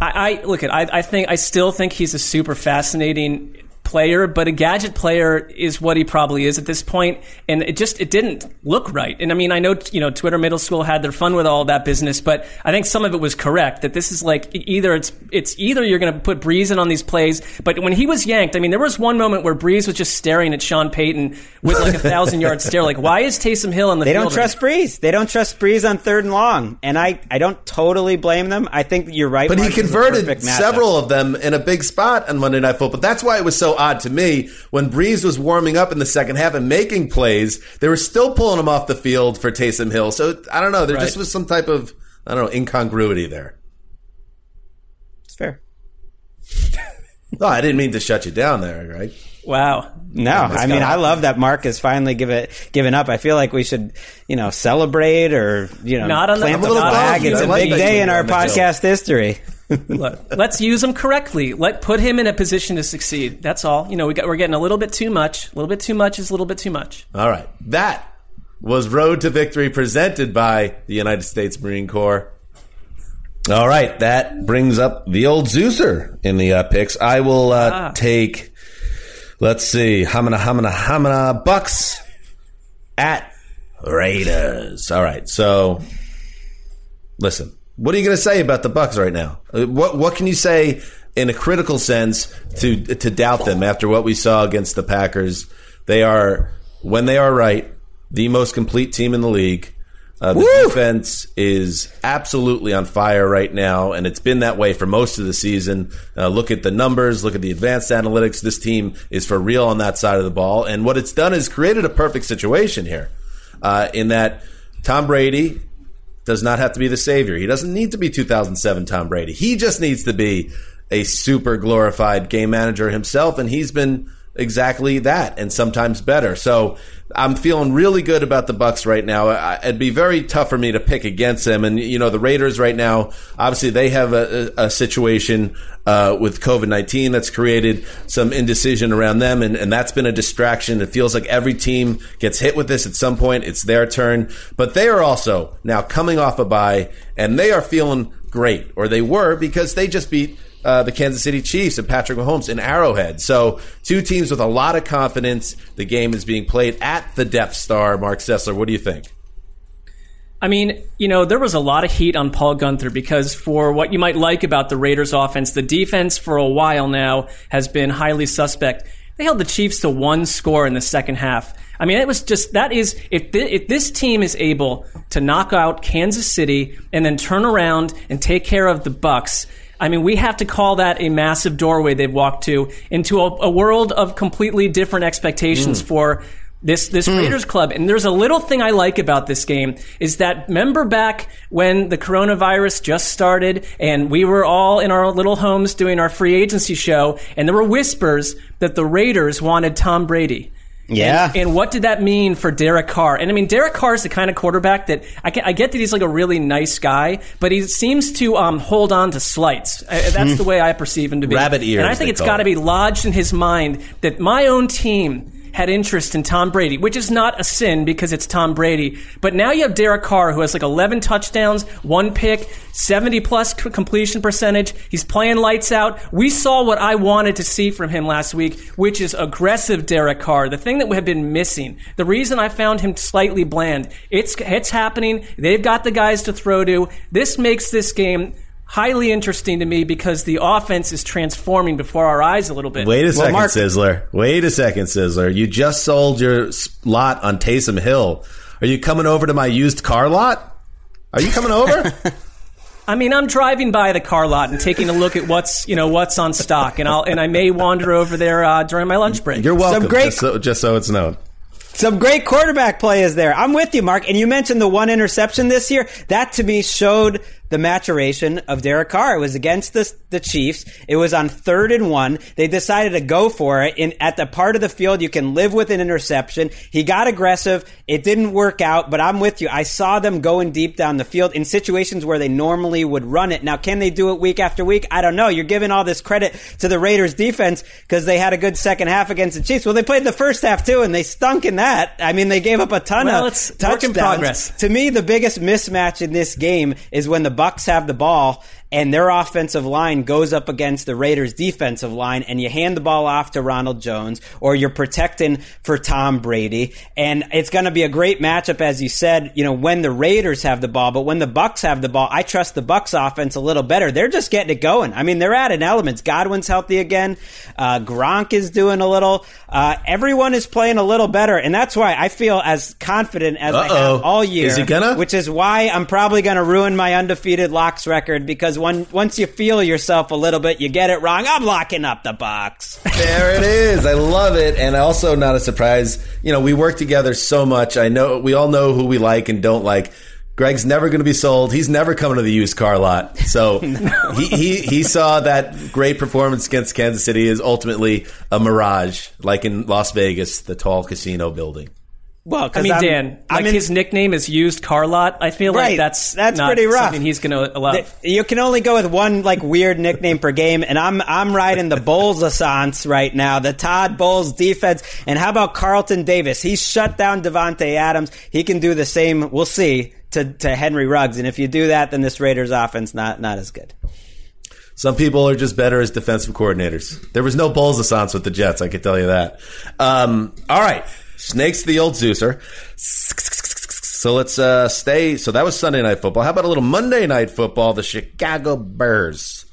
I, I look at. I, I think. I still think he's a super fascinating player, but a gadget player is what he probably is at this point. point, and it just it didn't look right. And I mean, I know you know Twitter Middle School had their fun with all that business, but I think some of it was correct. That this is like either it's it's either you're going to put Brees in on these plays, but when he was yanked, I mean, there was one moment where Brees was just staring at Sean Payton with like a thousand yard stare. Like, why is Taysom Hill on the field? They field? don't trust Brees. They don't trust Brees on third and long, and I, I don't totally blame them. I think you're right. But he Mark, this is a converted several of them in a big spot on Monday Night Football. But That's why it was so odd to me when Brees was warming up in the second half and making plays. They were still pulling him off the field for Taysom Hill. So I don't know. There just was some type of I don't know incongruity there. It's fair. No, I didn't mean to shut you down there, right? Wow. No, I mean, I love that Mark has finally give it, given up. I feel like we should, you know, celebrate or, you know, Not on the- plant I'm the little flag. It's I a like big day in our on the joke. podcast history. Look, let's use him correctly. Let put him in a position to succeed. That's all. You know, we got, we're getting a little bit too much. A little bit too much is a little bit too much. All right. That was Road to Victory presented by the United States Marine Corps. All right. That brings up the old Zeuser in the uh, picks. I will uh, Ah. take, let's see, Hamana, Hamana, Hamana, Bucks at Raiders. All right. So, listen, what are you going to say about the Bucks right now? Uh, What What can you say in a critical sense to to doubt them after what we saw against the Packers? They are when they are right the most complete team in the league. Uh, the defense is absolutely on fire right now, and it's been that way for most of the season. Uh, look at the numbers, look at the advanced analytics. This team is for real on that side of the ball, and what it's done is created a perfect situation here, uh, in that Tom Brady does not have to be the savior. He doesn't need to be 2007 Tom Brady. He just needs to be a super glorified game manager himself, and he's been exactly that, and sometimes better. So I'm feeling really good about the Bucks right now. I- It'd be very tough for me to pick against them, and you know the Raiders right now. Obviously, they have a, a situation uh, with COVID 19 that's created some indecision around them, and, and that's been a distraction. It feels like every team gets hit with this at some point. It's their turn. But they are also now coming off a bye, and they are feeling great, or they were because they just beat. Uh, the Kansas City Chiefs and Patrick Mahomes in Arrowhead. So, two teams with a lot of confidence. The game is being played at the Death Star. Mark Sessler, what do you think? I mean, you know, there was a lot of heat on Paul Guenther because for what you might like about the Raiders offense, the defense for a while now has been highly suspect. They held the Chiefs to one score in the second half. I mean, it was just that is if thi- if this team is able to knock out Kansas City and then turn around and take care of the Bucks. I mean, we have to call that a massive doorway they've walked to into a, a world of completely different expectations mm. for this this mm. Raiders club. And there's a little thing I like about this game is that remember back when the coronavirus just started and we were all in our little homes doing our free agency show and there were whispers that the Raiders wanted Tom Brady. Yeah. And, and what did that mean for Derek Carr? And I mean, Derek Carr is the kind of quarterback that I, get- I get that he's like a really nice guy, but he seems to um, hold on to slights. Uh, That's the way I perceive him to be. Rabbit ears, And I think it's got to be lodged in his mind that my own team had interest in Tom Brady, which is not a sin because it's Tom Brady. But now you have Derek Carr, who has like 11 touchdowns, one pick, 70 plus completion percentage. He's playing lights out. We saw what I wanted to see from him last week, which is aggressive Derek Carr. The thing that we have been missing. The reason I found him slightly bland. It's it's happening. They've got the guys to throw to. This makes this game. Highly interesting to me because the offense is transforming before our eyes a little bit. Wait a second, Mark- Sizzler. Wait a second, Sizzler. You just sold your lot on Taysom Hill. Are you coming over to my used car lot? Are you coming over? I mean, I'm driving by the car lot and taking a look at what's you know what's on stock, and I'll and I may wander over there uh, during my lunch break. You're welcome. great- just, so, just so it's known. Some great quarterback play is there. I'm with you, Mark. And you mentioned the one interception this year. That to me showed the maturation of Derek Carr. It was against the, the Chiefs. It was on third and one. They decided to go for it. In, at the part of the field you can live with an interception. He got aggressive. It didn't work out, but I'm with you. I saw them going deep down the field in situations where they normally would run it. Now, can they do it week after week? I don't know. You're giving all this credit to the Raiders defense because they had a good second half against the Chiefs. Well, they played the first half too, and they stunk in that. I mean, they gave up a ton Well, of it's work touchdowns. in progress. To me, the biggest mismatch in this game is when the Bucks have the ball and their offensive line goes up against the Raiders defensive line and you hand the ball off to Ronald Jones or you're protecting for Tom Brady and it's going to be a great matchup as you said, you know, when the Raiders have the ball, but when the Bucks have the ball, I trust the Bucks offense a little better. They're just getting it going. I mean, they're adding elements. Godwin's healthy again. Uh, Gronk is doing a little. Uh, everyone is playing a little better and that's why I feel as confident as Uh-oh. have all year. Is he gonna? Which is why I'm probably going to ruin my undefeated locks record because one, once you feel yourself a little bit, you get it wrong. I'm locking up the box. There it is. I love it. And also not a surprise. You know, we work together so much. I know we all know who we like and don't like. Greg's never going to be sold. He's never coming to the used car lot. So he, he, he saw that great performance against Kansas City is ultimately a mirage, like in Las Vegas, the tall casino building. Well, I 'cause mean, I'm- Dan, I'm like in- his nickname is used car lot. I feel Right. like that's That's not pretty rough. something he's going to allow. Th- You can only go with one like weird nickname per game, and I'm I'm riding the Bulls assance right now, the Todd Bowles defense. And how about Carlton Davis? He shut down Davante Adams. He can do the same. We'll see to to Henry Ruggs. And if you do that, then this Raiders offense not not as good. Some people are just better as defensive coordinators. There was no Bulls assance with the Jets, I can tell you that. Um, all right. Snakes the old Zeuser. So let's uh, stay. So that was Sunday night football. How about a little Monday night football? The Chicago Bears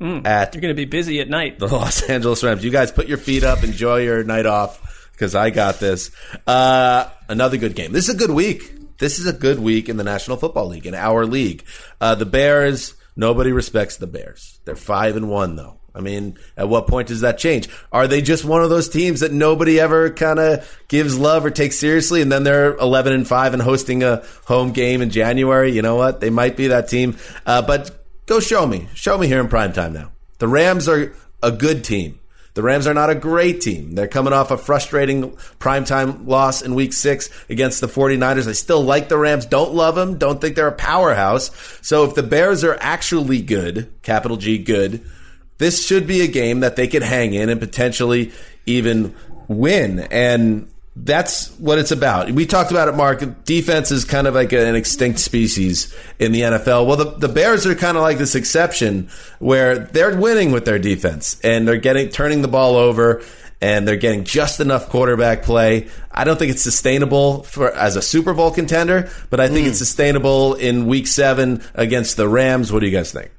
at You're going to be busy at night. the Los Angeles Rams. You guys put your feet up, enjoy your night off because I got this. Uh, another good game. This is a good week. This is a good week in the National Football League, in our league. Uh, the Bears. Nobody respects the Bears. They're five and one though. I mean, at what point does that change? Are they just one of those teams that nobody ever kind of gives love or takes seriously, and then they're eleven and five and hosting a home game in January? You know what? They might be that team. Uh, but go show me, show me here in prime time now. The Rams are a good team. The Rams are not a great team. They're coming off a frustrating primetime loss in week six against the 49ers. I still like the Rams. Don't love them. Don't think they're a powerhouse. So if the Bears are actually good, capital G good, this should be a game that they could hang in and potentially even win. And that's what it's about. We talked about it, Mark. Defense is kind of like an extinct species in the NFL. Well, the, the Bears are kind of like this exception where they're winning with their defense and they're getting turning the ball over and they're getting just enough quarterback play. I don't think it's sustainable for as a Super Bowl contender, but I think mm. it's sustainable in Week Seven against the Rams. What do you guys think?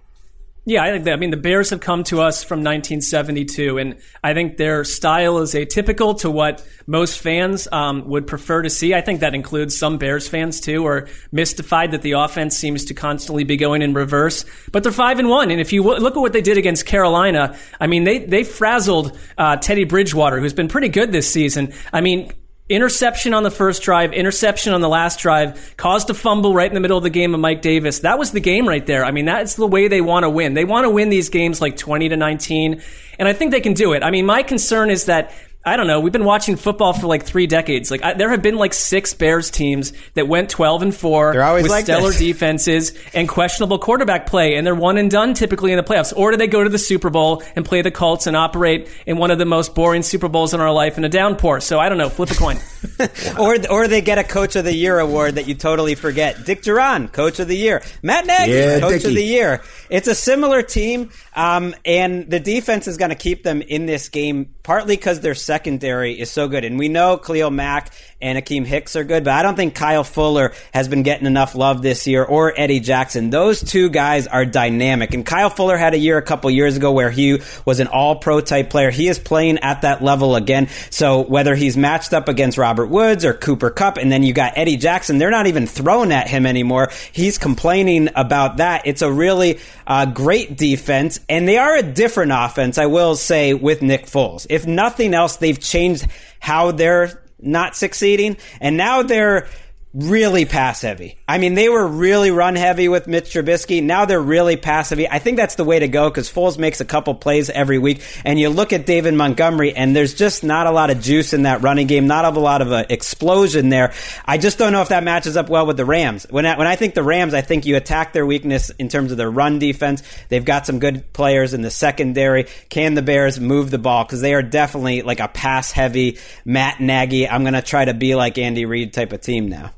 Yeah, I think that. I mean, the Bears have come to us from 1972, and I think their style is atypical to what most fans um, would prefer to see. I think that includes some Bears fans too, are mystified that the offense seems to constantly be going in reverse. But they're five and one, and if you w- look at what they did against Carolina, I mean, they they frazzled uh, Teddy Bridgewater, who's been pretty good this season. I mean, interception on the first drive, interception on the last drive, caused a fumble right in the middle of the game of Mike Davis. That was the game right there. I mean, that's the way they want to win. They want to win these games like 20 to 19, and I think they can do it. I mean, my concern is that I don't know. We've been watching football for like three decades. Like I, there have been like six Bears teams that went twelve and 4 they're always with like stellar this. defenses and questionable quarterback play, and they're one and done typically in the playoffs. Or do they go to the Super Bowl and play the Colts and operate in one of the most boring Super Bowls in our life in a downpour? So I don't know. Flip a coin. or or they get a Coach of the Year award that you totally forget. Dick Jauron, Coach of the Year. Matt Nagy, yeah, Coach Dickie. of the Year. It's a similar team, um, and the defense is going to keep them in this game partly because their secondary is so good. And we know Khalil Mack and Akiem Hicks are good, but I don't think Kyle Fuller has been getting enough love this year or Eddie Jackson. Those two guys are dynamic. And Kyle Fuller had a year a couple years ago where he was an all pro type player. He is playing at that level again. So whether he's matched up against Robert Woods or Cooper Kupp, and then you got Eddie Jackson, they're not even throwing at him anymore. He's complaining about that. It's a really uh, great defense, and they are a different offense, I will say, with Nick Foles. If nothing else, they've changed how they're not succeeding, and now they're really pass heavy. I mean, they were really run heavy with Mitch Trubisky. Now they're really pass heavy. I think that's the way to go because Foles makes a couple plays every week. And you look at David Montgomery, and there's just not a lot of juice in that running game, not a lot of uh, explosion there. I just don't know if that matches up well with the Rams. When I, when I think the Rams, I think you attack their weakness in terms of their run defense. They've got some good players in the secondary. Can the Bears move the ball? Because they are definitely like a pass heavy Matt Nagy. I'm going to try to be like Andy Reid type of team now.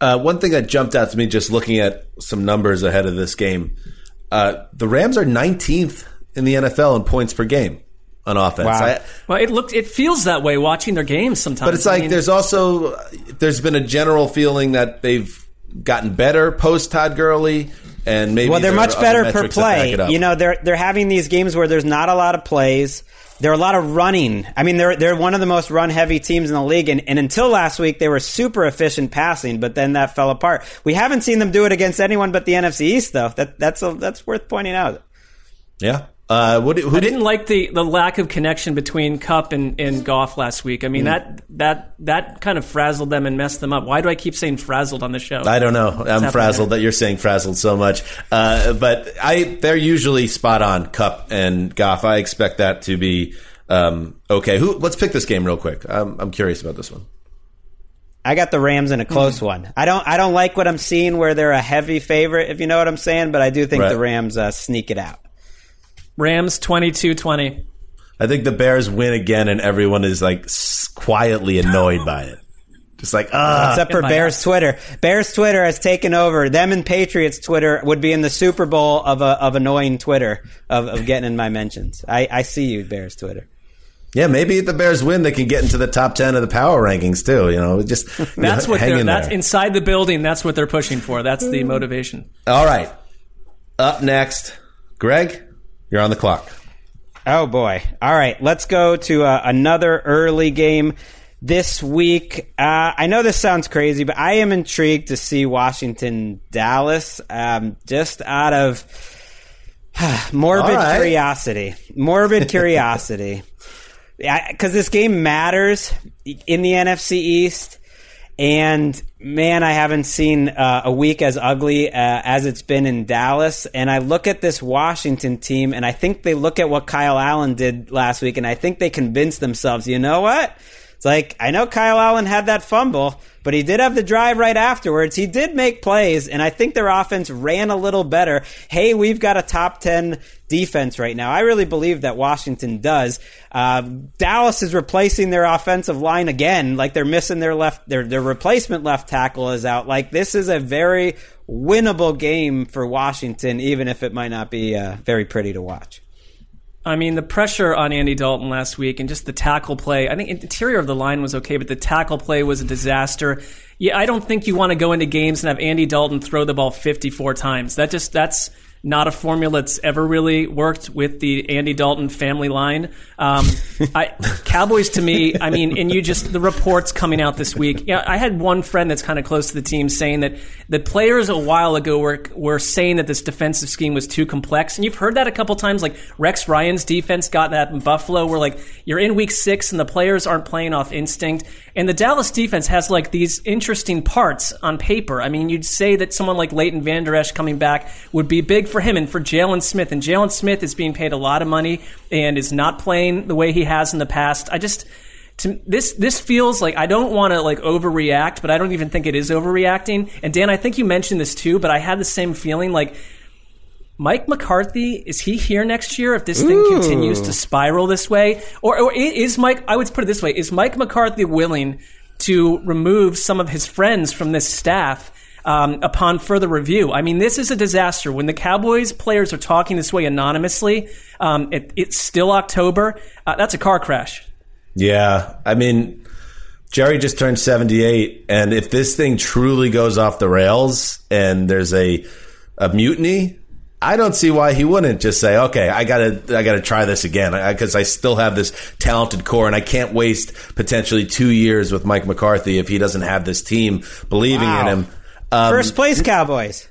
Uh, one thing that jumped out to me just looking at some numbers ahead of this game, uh, the Rams are 19th in the NFL in points per game on offense. Wow. I, well, it looked, it feels that way watching their games sometimes. but it's I like mean, there's also there's been a general feeling that they've gotten better post Todd Gurley, and maybe well, they're much better per metrics that back play. You know, they're they're having these games where there's not a lot of plays. There are a lot of running. I mean, they're they're one of the most run heavy teams in the league, and, and until last week they were super efficient passing, but then that fell apart. We haven't seen them do it against anyone but the NFC East, though. That that's a, that's worth pointing out. yeah. Uh, what who I didn't like the, the lack of connection between Kupp and, and Goff last week. I mean that that that kind of frazzled them and messed them up. Why do I keep saying frazzled on the show? I don't know. I'm frazzled there? that you're saying frazzled so much. Uh, but I, they're usually spot on. Kupp and Goff. I expect that to be um, okay. Who? Let's pick this game real quick. I'm, I'm curious about this one. I got the Rams in a close one. I don't I don't like what I'm seeing where they're a heavy favorite, if you know what I'm saying, but I do think Right. the Rams uh, sneak it out. Rams 22-20. I think the Bears win again, and everyone is like quietly annoyed by it. Just like ah, Except for Bears ass. Twitter. Bears Twitter has taken over. Them and Patriots Twitter would be in the Super Bowl of a, of annoying Twitter of, of getting in my mentions. I, I see you, Bears Twitter. yeah. Maybe if the Bears win, they can get into the top ten of the power rankings too. You know, just That's what hang they're in that's there. inside the building. That's what they're pushing for. That's the motivation. All right. Up next, Greg, you're on the clock. Oh boy! All right, let's go to uh, another early game this week. Uh, I know this sounds crazy, but I am intrigued to see Washington Dallas. Um, just out of morbid right. curiosity, morbid curiosity, because this game matters in the NFC East. And man, I haven't seen uh, a week as ugly uh, as it's been in Dallas. And I look at this Washington team, and I think they look at what Kyle Allen did last week, and I think they convince themselves, you know what? It's like I know Kyle Allen had that fumble, but he did have the drive right afterwards. He did make plays, and I think their offense ran a little better. Hey, we've got a top 10 defense right now. I really believe that Washington does. Uh, Dallas is replacing their offensive line again. Like they're missing their left, their, their replacement left tackle is out. Like this is a very winnable game for Washington, even if it might not be uh, very pretty to watch. I mean, the pressure on Andy Dalton last week and just the tackle play. I think interior of the line was okay, but the tackle play was a disaster. Yeah, I don't think you want to go into games and have Andy Dalton throw the ball 54 times. That just that's not a formula that's ever really worked with the Andy Dalton family line. Um, I, Cowboys to me, I mean, and you just the reports coming out this week. Yeah, I had one friend that's kind of close to the team saying that the players a while ago were were saying that this defensive scheme was too complex, and you've heard that a couple times. Like Rex Ryan's defense got that in Buffalo, where like you're in week six and the players aren't playing off instinct, and the Dallas defense has like these interesting parts on paper. I mean, you'd say that someone like Leighton Vander Esch coming back would be big for him and for Jaylon Smith. And Jaylon Smith is being paid a lot of money and is not playing the way he has in the past. I just to, this this feels like I don't want to like overreact, but I don't even think it is overreacting. And Dan, I think you mentioned this too, but I had the same feeling like Mike McCarthy is he here next year if this thing Ooh. continues to spiral this way, or, or is Mike? I would put it this way: Is Mike McCarthy willing to remove some of his friends from this staff? Um, upon further review. I mean, this is a disaster. When the Cowboys players are talking this way anonymously, um, it, it's still October. Uh, that's a car crash. Yeah, I mean, Jerry just turned 78, and if this thing truly goes off the rails and there's a a mutiny, I don't see why he wouldn't just say, "Okay, I gotta, I gotta try this again," because I, I, still have this talented core, and I can't waste potentially two years with Mike McCarthy if he doesn't have this team believing wow. in him. Um, First place Cowboys.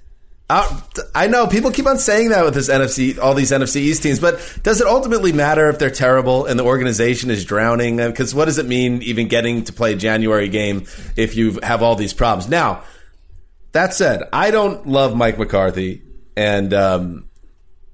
Uh, I know people keep on saying that with this NFC, all these NFC East teams, but does it ultimately matter if they're terrible and the organization is drowning? Because what does it mean even getting to play a January game if you have all these problems? Now, that said, I don't love Mike McCarthy, and um,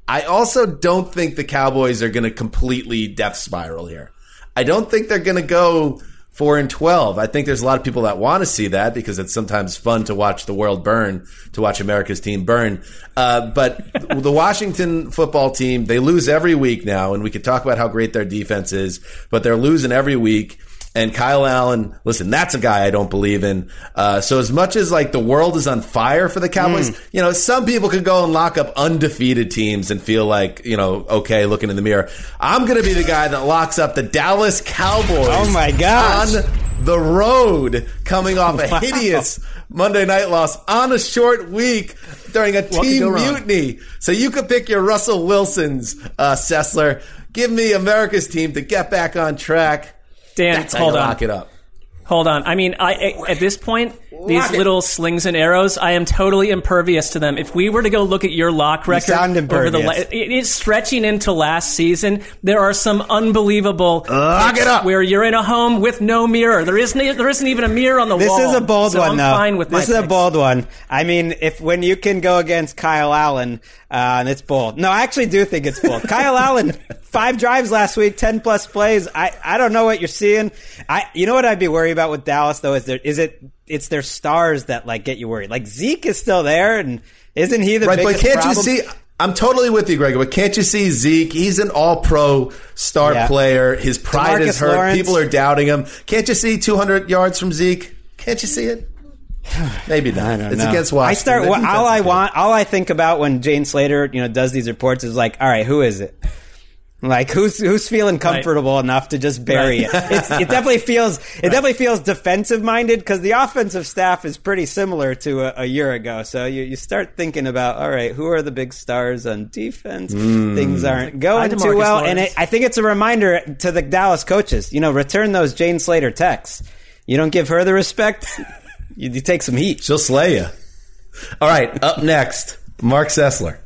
I also don't think the Cowboys are going to completely death spiral here. I don't think they're going to go four and 12. I think there's a lot of people that want to see that because it's sometimes fun to watch the world burn, to watch America's team burn. Uh, but the Washington football team, they lose every week now, and we could talk about how great their defense is, but they're losing every week. And Kyle Allen, listen, that's a guy I don't believe in. Uh, so as much as like the world is on fire for the Cowboys, mm. you know, some people could go and lock up undefeated teams and feel like, you know, okay, looking in the mirror. I'm going to be the guy that locks up the Dallas Cowboys. Oh my. On the road coming off a wow. hideous Monday night loss on a short week during a team mutiny. So you could pick your Russell Wilsons, uh, Sessler. Give me America's team to get back on track. Dan, That's hold on. Lock it up. Hold on. I mean, I at this point, these little slings and arrows, I am totally impervious to them. If we were to go look at your lock record over the, it is stretching into last season. There are some unbelievable lock it up where you're in a home with no mirror. There isn't there isn't even a mirror on the this wall. This is a bold so one, I'm though. Fine with this is picks. a bold one. I mean, if when you can go against Kyle Allen, uh, and it's bold. No, I actually do think it's bold. Kyle Allen, five drives last week, ten plus plays. I, I don't know what you're seeing. I you know what I'd be worried about with Dallas though is there is it it's their stars that like get you worried. Like Zeke is still there, and isn't he the right? But can't problem? you see? I'm totally with you, Greg. But can't you see Zeke? He's an All-Pro star Yeah. player. His pride DeMarcus is hurt. Lawrence. People are doubting him. Can't you see 200 yards from Zeke? Can't you see it? Maybe not. I don't it's know. against I start. Well, all I want, all I think about when Jane Slater, you know, does these reports is like, all right, who is it? Like who's who's feeling comfortable enough to just bury it? It's, it definitely feels it definitely feels defensive minded because the offensive staff is pretty similar to a, a year ago. So you, you start thinking about all right, who are the big stars on defense? Hmm. Things aren't going too DeMarcus well, and it, I think it's a reminder to the Dallas coaches. You know, return those Jane Slater texts. You don't give her the respect, you, you take some heat. She'll slay you. All right, up next, Mark Sessler.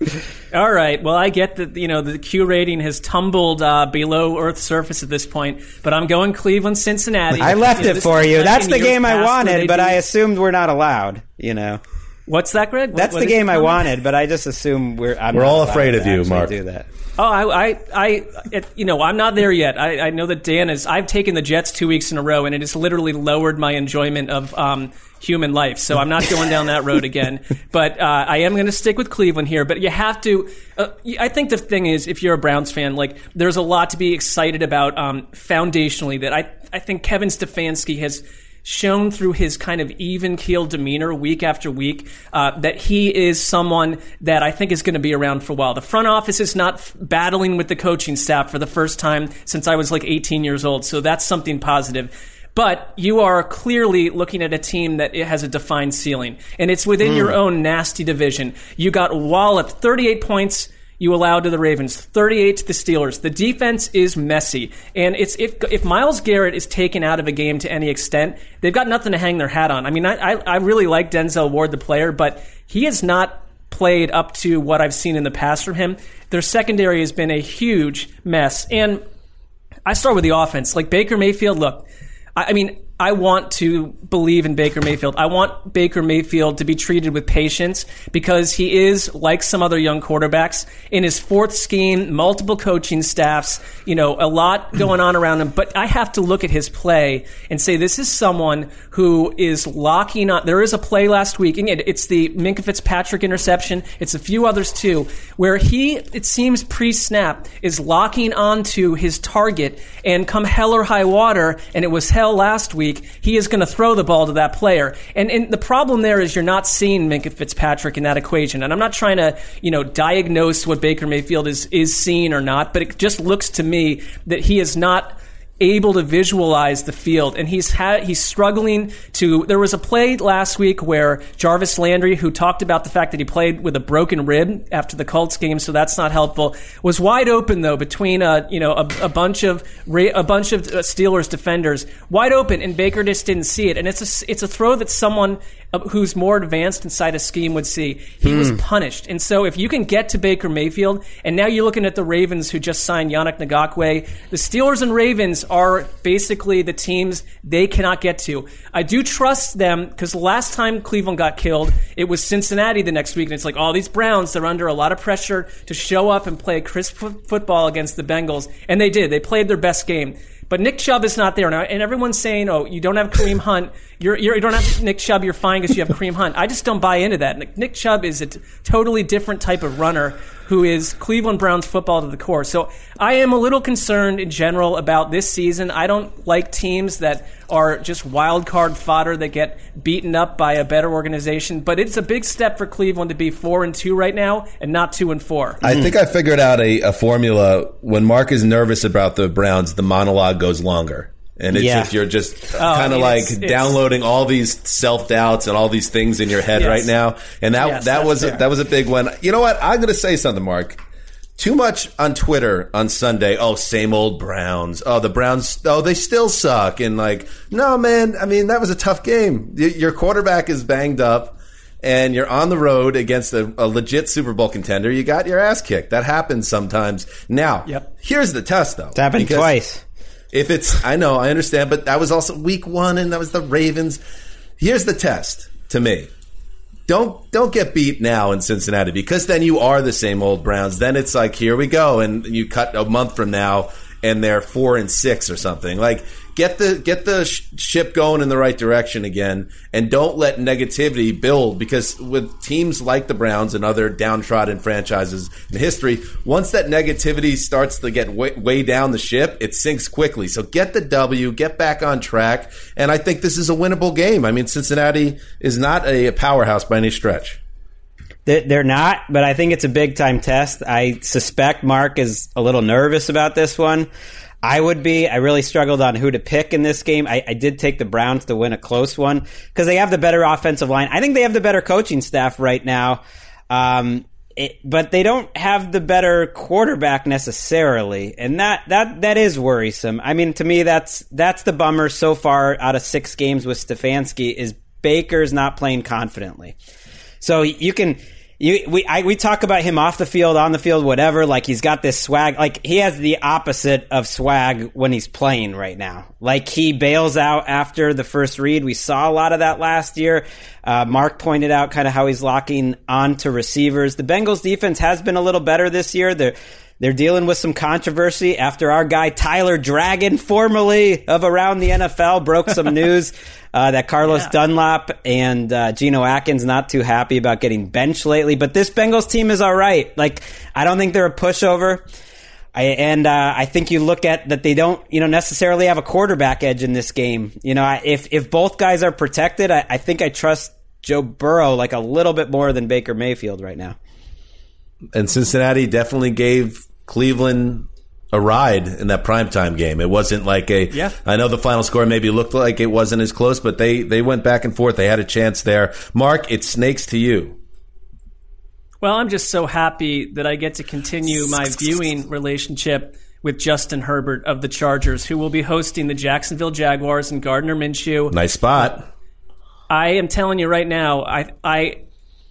All right. Well, I get that you know the Q rating has tumbled uh, below Earth's surface at this point, but I'm going Cleveland, Cincinnati. I left You know, it for you. That's the game I wanted, but I assumed we're not allowed. You know. What's that, Greg? What- That's what the game I wanted, but I just assume we're. I'm We're all afraid of you, Mark. Do that. Oh, I, I, I it, you know, I'm not there yet. I, I know that Dan is. I've taken the Jets two weeks in a row, and it has literally lowered my enjoyment of um, human life. So I'm not going down that road again. But uh, I am going to stick with Cleveland here. But you have to. Uh, I think the thing is, if you're a Browns fan, like there's a lot to be excited about um, foundationally. That I, I think Kevin Stefanski has shown through his kind of even keeled demeanor week after week uh, that he is someone that I think is going to be around for a while. The front office is not f- battling with the coaching staff for the first time since I was like 18 years old, so that's something positive. But you are clearly looking at a team that it has a defined ceiling, and it's within your own nasty division. You got walloped 38 points you allowed to the Ravens, 38 to the Steelers. The defense is messy. And it's if if Myles Garrett is taken out of a game to any extent, they've got nothing to hang their hat on. I mean, I, I, I really like Denzel Ward, the player, but he has not played up to what I've seen in the past from him. Their secondary has been a huge mess. And I start with the offense. Like Baker Mayfield, look, I, I mean, I want to believe in Baker Mayfield. I want Baker Mayfield to be treated with patience because he is, like some other young quarterbacks, in his fourth scheme, multiple coaching staffs, you know, a lot going on around him. But I have to look at his play and say this is someone who is locking on. There is a play last week, and it's the Minkah Fitzpatrick interception. It's a few others too, where he, it seems pre-snap, is locking onto his target, and come hell or high water, and it was hell last week. He is going to throw the ball to that player, and and the problem there is you're not seeing Minkah Fitzpatrick in that equation, and I'm not trying to you know diagnose what Baker Mayfield is is seeing or not, but it just looks to me that he is not able to visualize the field. And he's had he's struggling to there was a play last week where Jarvis Landry who talked about the fact that he played with a broken rib after the Colts game so that's not helpful was wide open though between a you know a, a bunch of a bunch of uh, Steelers defenders. Wide open and Baker just didn't see it. And it's a it's a throw that someone uh, who's more advanced inside a scheme would see he was hmm. punished and so if you can get to Baker Mayfield and now you're looking at the Ravens who just signed Yannick Ngakoue the Steelers and Ravens are basically the teams they cannot get to. I do trust them because last time Cleveland got killed, it was Cincinnati the next week, and it's like all these Browns they're under a lot of pressure to show up and play crisp fo- football against the Bengals, and they did. They played their best game. But Nick Chubb is not there now, and everyone's saying, "Oh, you don't have Kareem Hunt. You're, you're, you don't have Nick Chubb. You're fine because you have Kareem Hunt." I just don't buy into that. Nick, Nick Chubb is a t- totally different type of runner who is Cleveland Browns football to the core. So I am a little concerned in general about this season. I don't like teams that are just wild card fodder that get beaten up by a better organization. But it's a big step for Cleveland to be four and two right now, and not two and four. I think I figured out a, a formula. When Mark is nervous about the Browns, the monologue goes longer. And it's Yeah. just you're just Oh, kind of like it's- it's- downloading all these self doubts and all these things in your head Yes. right now. And that Yes, that was a, that was a big one. You know what? I'm going to say something, Mark. Too much on Twitter on Sunday. Oh, same old Browns. Oh, the Browns. Oh, they still suck. And like, no, man. I mean, that was a tough game. Your quarterback is banged up, and you're on the road against a, a legit Super Bowl contender. You got your ass kicked. That happens sometimes. Now, Yep. here's the test, though. It's happened Because twice. If it's, I know, I understand, but that was also week one, and that was the Ravens. Here's the test to me don't don't get beat now in Cincinnati because then you are the same old Browns. Then it's like here we go, and you cut a month from now, and they're four and six or something. Like get the get the sh- ship going in the right direction again, and don't let negativity build because with teams like the Browns and other downtrodden franchises in history, once that negativity starts to get way, way down the ship, it sinks quickly. So get the W, get back on track, and I think this is a winnable game. I mean, Cincinnati is not a powerhouse by any stretch. They- They're not, but I think it's a big time test. I suspect Mark is a little nervous about this one. I would be. I really struggled on who to pick in this game. I, I did take the Browns to win a close one because they have the better offensive line. I think they have the better coaching staff right now. Um, it, but they don't have the better quarterback necessarily, and that that that is worrisome. I mean, to me, that's that's the bummer so far out of six games with Stefanski is Baker's not playing confidently. So you can You, we I, we talk about him off the field, on the field, whatever. Like he's got this swag. Like he has the opposite of swag when he's playing right now. Like he bails out after the first read. We saw a lot of that last year. Uh, Mark pointed out kind of how he's locking on to receivers. The Bengals defense has been a little better this year. They're they're dealing with some controversy after our guy Tyler Dragon, formerly of Around the NFL, broke some news uh, that Carlos Yeah. Dunlap and uh, Geno Atkins not too happy about getting benched lately. But this Bengals team is all right. Like I don't think they're a pushover. I, and uh, I think you look at that they don't, you know, necessarily have a quarterback edge in this game. You know, I, if if both guys are protected, I, I think I trust Joe Burrow like a little bit more than Baker Mayfield right now. And Cincinnati definitely gave Cleveland a ride in that primetime game. It wasn't like a. Yeah. I know the final score maybe looked like it wasn't as close, but they they went back and forth. They had a chance there. Mark, it snakes to you. Well, I'm just so happy that I get to continue my viewing relationship with Justin Herbert of the Chargers, who will be hosting the Jacksonville Jaguars and Gardner Minshew. Nice spot. I am telling you right now, I I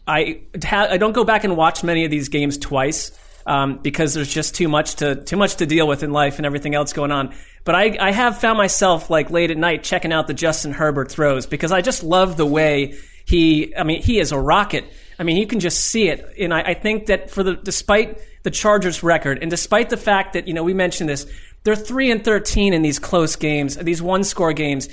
I ha- I don't go back and watch many of these games twice um, because there's just too much to too much to deal with in life and everything else going on. But I I have found myself like late at night checking out the Justin Herbert throws because I just love the way he. I mean, he is a rocket. I mean, you can just see it, and I, I think that for the despite the Chargers' record, and despite the fact that you know we mentioned this, they're three and thirteen in these close games, these one-score games.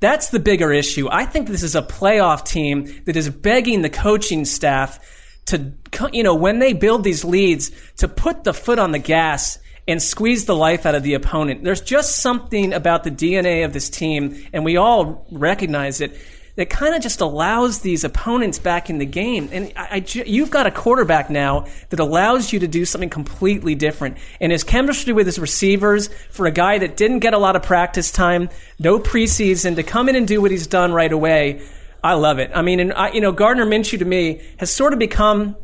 That's the bigger issue. I think this is a playoff team that is begging the coaching staff to, you know, when they build these leads, to put the foot on the gas and squeeze the life out of the opponent. There's just something about the DNA of this team, and we all recognize it, that kind of just allows these opponents back in the game. And I, I you've got a quarterback now that allows you to do something completely different. And his chemistry with his receivers, for a guy that didn't get a lot of practice time, no preseason, to come in and do what he's done right away, I love it. I mean, and I, you know, Gardner Minshew to me has sort of become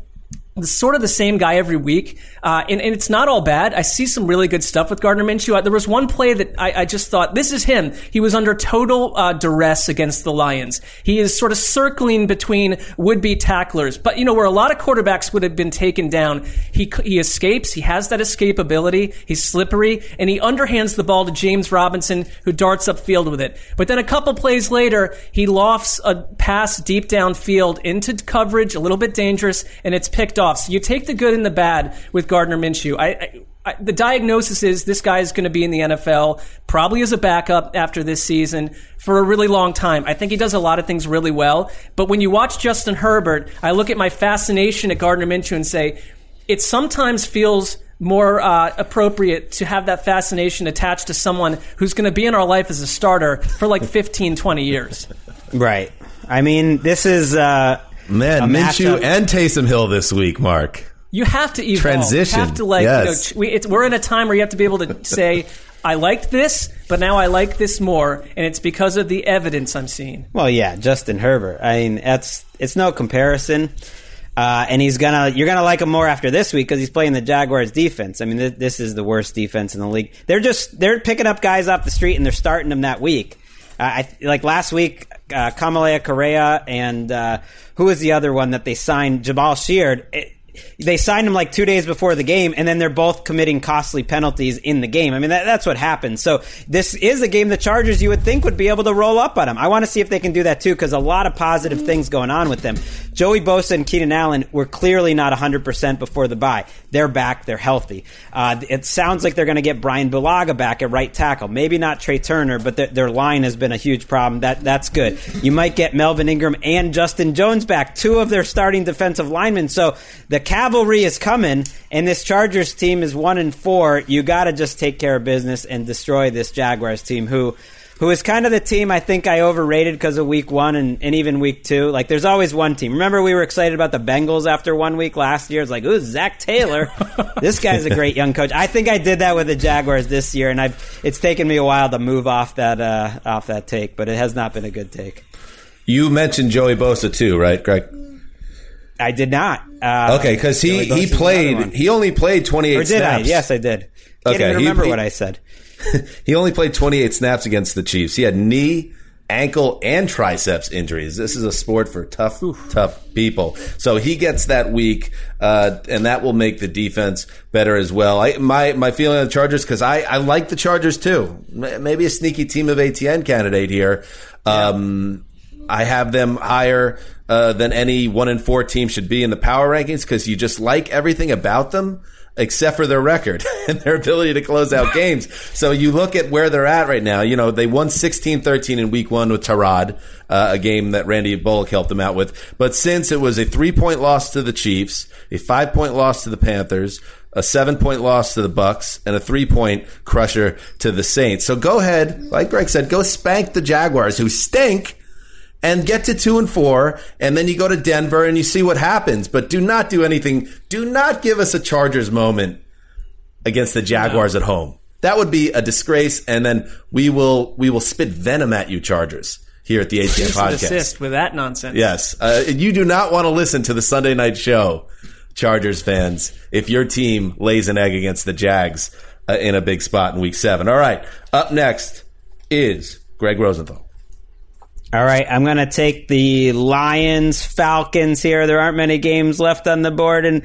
sort of the same guy every week, uh, and, and it's not all bad. I see some really good stuff with Gardner Minshew. There was one play that I, I just thought this is him. He was under total uh, duress against the Lions. He is sort of circling between would-be tacklers, but you know where a lot of quarterbacks would have been taken down, he he escapes. He has that escapability. He's slippery, and he underhands the ball to James Robinson, who darts upfield with it. But then a couple plays later, he lofts a pass deep downfield into coverage, a little bit dangerous, and it's picked. So you take the good and the bad with Gardner Minshew. I, I I, the diagnosis is this guy is going to be in the NFL probably as a backup after this season for a really long time. I think he does a lot of things really well. But when you watch Justin Herbert, I look at my fascination at Gardner Minshew and say, it sometimes feels more uh, appropriate to have that fascination attached to someone who's going to be in our life as a starter for like 15, 20 years. Right. I mean, this is uh, Man, A Minshew and Taysom Hill this week, Mark. You have to evolve. Transition, You have to like. yes. You know, we, it's, we're in a time where you have to be able to say, "I liked this, but now I like this more," and it's because of the evidence I'm seeing. Well, yeah, Justin Herbert. I mean, that's it's no comparison. Uh, and he's gonna you're gonna like him more after this week because he's playing the Jaguars defense. I mean, th- this is the worst defense in the league. They're just they're picking up guys off the street and they're starting them that week. Uh, I like last week, uh, Kamalei Correa and uh, who was the other one that they signed? Jabaal Sheard. It, they signed him like two days before the game, and then they're both committing costly penalties in the game. I mean, that, that's what happens. So this is a game the Chargers you would think would be able to roll up on them. I want to see if they can do that too, because a lot of positive things going on with them. Joey Bosa and Keenan Allen were clearly not 100% before the bye. They're back. They're healthy. Uh, it sounds like they're going to get Brian Bulaga back at right tackle. Maybe not Trai Turner, but their, their line has been a huge problem. That That's good. You might get Melvin Ingram and Justin Jones back, two of their starting defensive linemen. So the cavalry is coming, and this Chargers team is one and four. You got to just take care of business and destroy this Jaguars team, who who is kind of the team I think I overrated because of week one and, and even week two. Like, there's always one team. Remember, we were excited about the Bengals after one week last year. It's like, ooh, Zac Taylor. this guy's a great young coach. I think I did that with the Jaguars this year, and I've it's taken me a while to move off that uh, off that take, but it has not been a good take. You mentioned Joey Bosa too, right, Greg? I did not. Uh, Okay, because he, he played. He only played 28 Or did snaps. I? Yes, I did. Can't Okay, even remember he- what I said. he only played 28 snaps against the Chiefs. He had knee ankle and triceps injuries. This is a sport for tough, tough people. So he gets that week, uh, and that will make the defense better as well. I, my my feeling on the Chargers because I I like the Chargers too. Maybe a sneaky team of ATN candidate here. Um, I have them higher uh, than any one in four team should be in the power rankings because you just like everything about them except for their record and their ability to close out games. So you look at where they're at right now. You know, they won 16-13 in week one with Tyrod, uh, a game that Randy Bullock helped them out with. But since it was a three point loss to the Chiefs, a five point loss to the Panthers, a seven point loss to the Bucks, and a three point crusher to the Saints. So go ahead, like Greg said, go spank the Jaguars who stink and get to two and four, and then you go to Denver and you see what happens. But do not do anything. Do not give us a Chargers moment against the Jaguars at home. That would be a disgrace, and then we will we will spit venom at you, Chargers, here at the ATN podcast. desist with that nonsense. Yes, uh, you do not want to listen to the Sunday night show, Chargers fans, if your team lays an egg against the Jags uh, in a big spot in Week Seven. All right, up next is Greg Rosenthal. All right, I'm going to take the Lions Falcons here. There aren't many games left on the board, and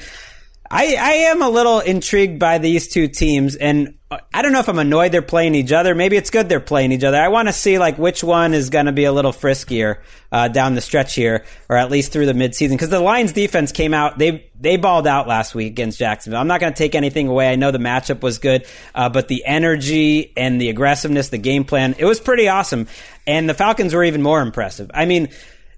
I, I am a little intrigued by these two teams. And I don't know if I'm annoyed they're playing each other. Maybe it's good they're playing each other. I want to see like which one is going to be a little friskier uh, down the stretch here, or at least through the midseason. Because the Lions defense came out, they they balled out last week against Jacksonville. I'm not going to take anything away. I know the matchup was good, uh, but the energy and the aggressiveness, the game plan, it was pretty awesome. And the Falcons were even more impressive. I mean.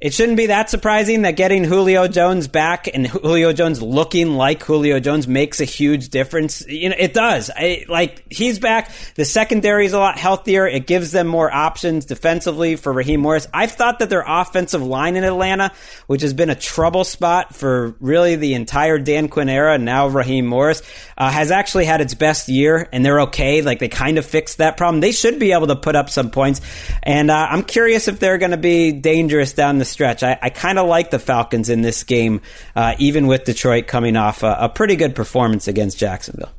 It shouldn't be that surprising that getting Julio Jones back and Julio Jones looking like Julio Jones makes a huge difference. You know, it does. I, like he's back. The secondary is a lot healthier. It gives them more options defensively for Raheem Morris. I've thought that their offensive line in Atlanta, which has been a trouble spot for really the entire Dan Quinn era, now Raheem Morris, uh, has actually had its best year, and they're okay. Like they kind of fixed that problem. They should be able to put up some points, and uh, I'm curious if they're going to be dangerous down the stretch. I, I kind of like the Falcons in this game, uh, even with Detroit coming off a, a pretty good performance against Jacksonville.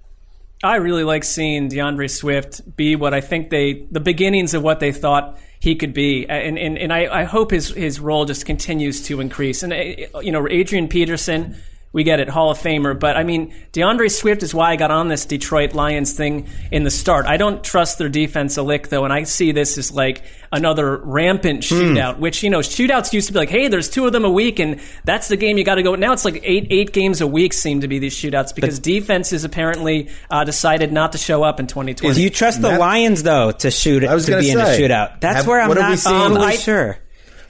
I really like seeing DeAndre Swift be what I think they, the beginnings of what they thought he could be. And, and, and I, I hope his, his role just continues to increase. And, uh, you know, Adrian Peterson, we get it, Hall of Famer. But I mean, DeAndre Swift is why I got on this Detroit Lions thing in the start. I don't trust their defense a lick, though, and I see this as like another rampant shootout, which, you know, shootouts used to be like, hey, there's two of them a week, and that's the game you got to go. Now it's like eight eight games a week seem to be these shootouts because defenses apparently uh, decided not to show up in 2020. Do you trust the Matt- Lions though to shoot I was to gonna be in a shootout? That's have- where I'm what have we not seen? totally Um, I- sure.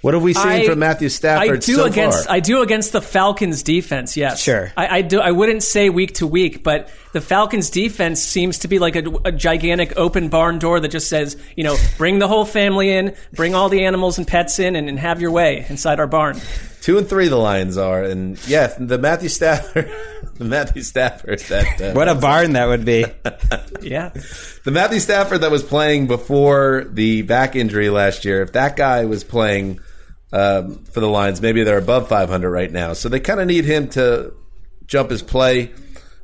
What have we seen I- from Matthew Stafford I do so against far? I do against the Falcons defense. Yes, Sure. I, I do. I wouldn't say week to week, but the Falcons defense seems to be like a, a gigantic open barn door that just says, you know, bring the whole family in, bring all the animals and pets in, and, and have your way inside our barn. Two and three, the Lions are, and yeah, the Matthew Stafford, the Matthew Stafford that uh, What a barn that would be. Yeah, the Matthew Stafford that was playing before the back injury last year. If that guy was playing um, for the Lions, maybe they're above 500 right now. So they kind of need him to jump his play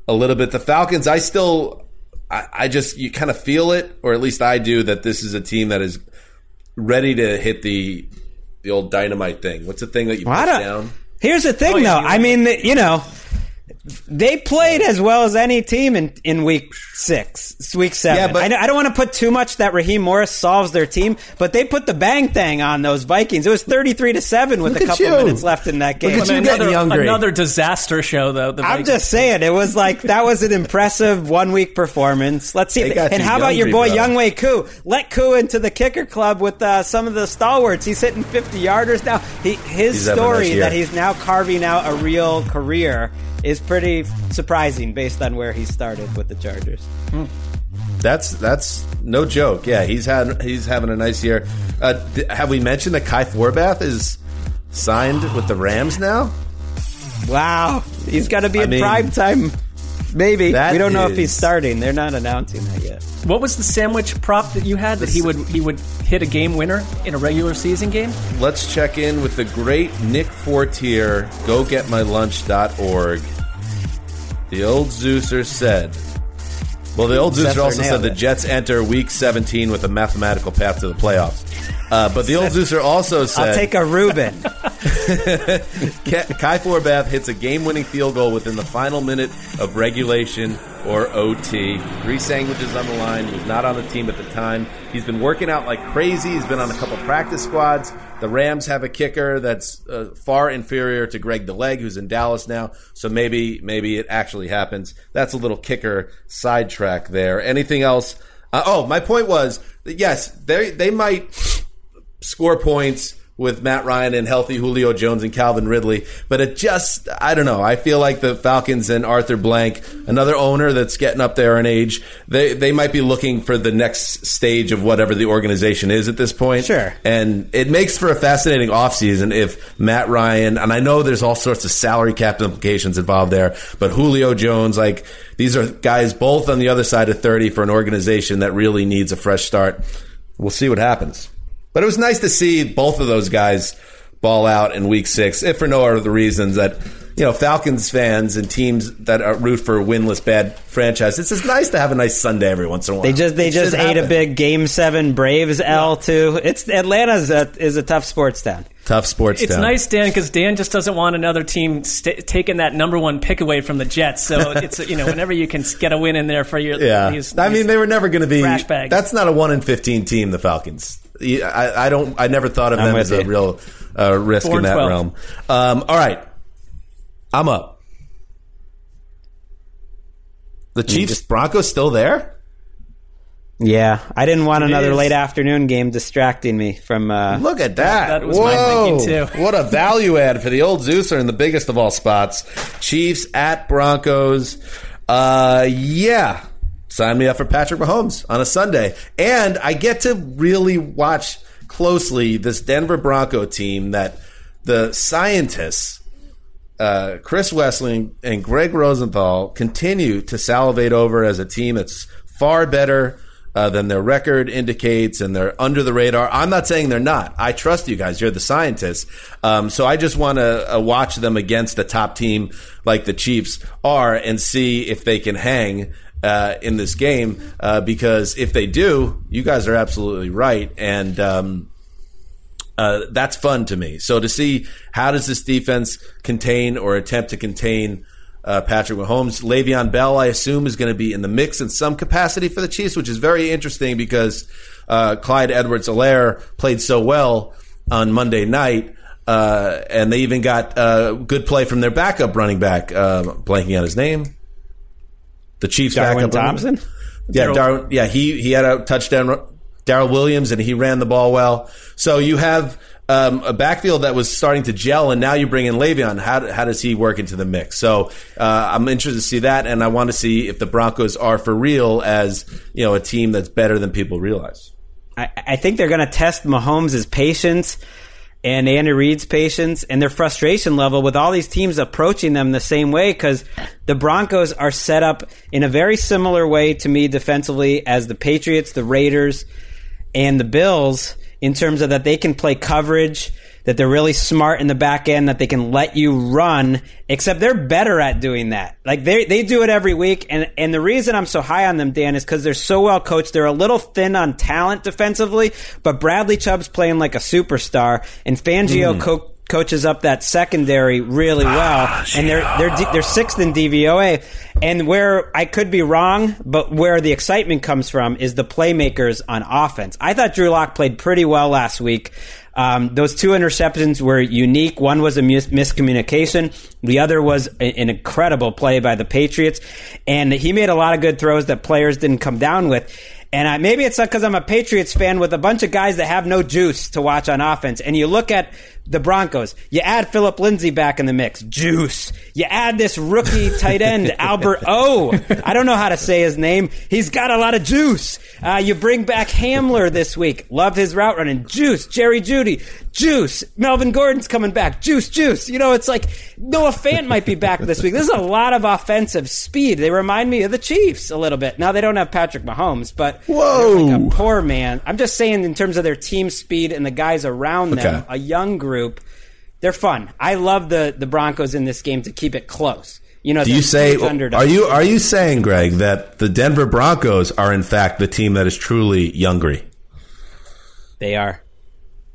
a little bit. The Falcons, I still, I, I just you kind of feel it, or at least I do, that this is a team that is ready to hit the the old dynamite thing. What's the thing that you Well, push down? Here's the thing, Oh, though. I mean, you know, they played as well as any team in, in week six, week seven. Yeah, but- I, don't- I don't want to put too much that Raheem Morris solves their team, but they put the bang thing on those Vikings. It was 33 to 7 with a couple you. minutes left in that game. Look at you another, getting hungry. another disaster show though. The I'm just saying, it was like that was an impressive one week performance. Let's see. If and how about your hungry, boy brother. Younghoe Koo? Let Koo into the kicker club with uh, some of the stalwarts. He's hitting 50 yarders now. He, his He's having a nice story that he's now carving out a real career is pretty surprising based on where he started with the Chargers. That's that's no joke. Yeah, he's had he's having a nice year. Uh, th- have we mentioned that Kai Forbath is signed with the Rams now? Wow, he's got to be I in mean, prime time. Maybe that we don't know if he's starting. They're not announcing that yet. What was the sandwich prop that you had that he would he would hit a game winner in a regular season game? Let's check in with the great Nick Fortier. GoGetMyLunch.org. The old Zeuser said Well, the old Zeuser also said nailed the. Jets enter Week 17 with a mathematical path to the playoffs. Uh, but the old Zeuser also said I'll take a Reuben. Ka- Kai Forbath hits a game-winning field goal within the final minute of regulation or OT. Three sandwiches on the line. He was not on the team at the time. He's been working out like crazy. He's been on a couple practice squads. The Rams have a kicker that's uh, far inferior to Greg the Leg, who's in Dallas now. So maybe maybe it actually happens. That's a little kicker sidetrack there. Anything else? Uh, oh, my point was yes, they they might score points with Matt Ryan and healthy Julio Jones and Calvin Ridley. But it just, I don't know. I feel like the Falcons and Arthur Blank, another owner that's getting up there in age, they, they might be looking for the next stage of whatever the organization is at this point. Sure. And it makes for a fascinating offseason if Matt Ryan, and I know there's all sorts of salary cap implications involved there, but Julio Jones, like, these are guys both on the other side of 30 for an organization that really needs a fresh start. We'll see what happens. But it was nice to see both of those guys ball out in week six, if for no other reasons that, you know, Falcons fans and teams that are root for a winless bad franchise, it's just nice to have a nice Sunday every once in a while. They just they It just should ate a big Game Seven Braves L too. It's Atlanta's a, is a tough sports town. tough sports It's town. nice, Dan, because Dan just doesn't want another team st- taking that number one pick away from the Jets. So it's you know whenever you can get a win in there for your Yeah, these- I mean they were never going to be. trash bags. That's not a one in fifteen team. The Falcons. Yeah, I, I don't. I never thought of I'm them with as a real uh, risk Four in that 12. realm. Um, all right, I'm up. The Chiefs Broncos still there? Yeah, I didn't want another is. late afternoon game distracting me from. Uh, Look at that! That was my Whoa! thinking, too. What a value add for the old Zeuser in the biggest of all spots. Chiefs at Broncos. Uh, yeah. Sign me up for Patrick Mahomes on a Sunday. And I get to really watch closely this Denver Bronco team that the scientists, uh, Chris Wesseling and Greg Rosenthal, continue to salivate over as a team that's far better uh, than their record indicates and they're under the radar. I'm not saying they're not. I trust you guys. You're the scientists. Um, so I just want to uh, watch them against a top team like the Chiefs are and see if they can hang uh, in this game. Uh, because if they do, you guys are absolutely right. And, um, uh, that's fun to me. So to see how does this defense contain or attempt to contain uh, Patrick Mahomes, Le'Veon Bell, I assume, is going to be in the mix in some capacity for the Chiefs, which is very interesting because uh, Clyde Edwards-Helaire played so well on Monday night. Uh, and they even got uh, good play from their backup running back, uh, blanking on his name. The Chiefs Darwin backup Thompson. yeah, Darryl- Darwin, yeah, he he had a touchdown. Darrel Williams, and he ran the ball well. So you have um, a backfield that was starting to gel, and now you bring in Le'Veon. How, how does he work into the mix? So uh, I'm interested to see that, and I want to see if the Broncos are for real as you know a team that's better than people realize. I, I think they're going to test Mahomes' patience and Andy Reid's patience and their frustration level with all these teams approaching them the same way because the Broncos are set up in a very similar way to me defensively as the Patriots, the Raiders, and the Bills in terms of that they can play coverage, that they're really smart in the back end, that they can let you run, except they're better at doing that. Like they they do it every week and and the reason I'm so high on them Dan is cuz they're so well coached. They're a little thin on talent defensively, but Bradley Chubb's playing like a superstar and Fangio hmm. co- coaches up that secondary really ah, well, and they're they're they're sixth in DVOA. And where I could be wrong, but where the excitement comes from is the playmakers on offense. I thought Drew Lock played pretty well last week. Um, those two interceptions were unique. One was a mis- miscommunication. The other was a- an incredible play by the Patriots, and he made a lot of good throws that players didn't come down with. And I, maybe it's because I'm a Patriots fan with a bunch of guys that have no juice to watch on offense. And you look at the Broncos, you add Philip Lindsay back in the mix, juice. You add this rookie tight end, Albert O. I don't know how to say his name. He's got a lot of juice. Uh, you bring back Hamler this week. Love his route running. Juice. Jerry Jeudy. Juice. Melvin Gordon's coming back. Juice, juice. You know, it's like Noah Fant might be back this week. There's a lot of offensive speed. They remind me of the Chiefs a little bit. Now they don't have Patrick Mahomes, but Whoa. like a poor man. I'm just saying in terms of their team speed and the guys around them, Okay. a young group, they're fun. I love the the Broncos in this game to keep it close. You know, Do you say are you are you saying, Greg, that the Denver Broncos are in fact the team that is truly Youngry? They are.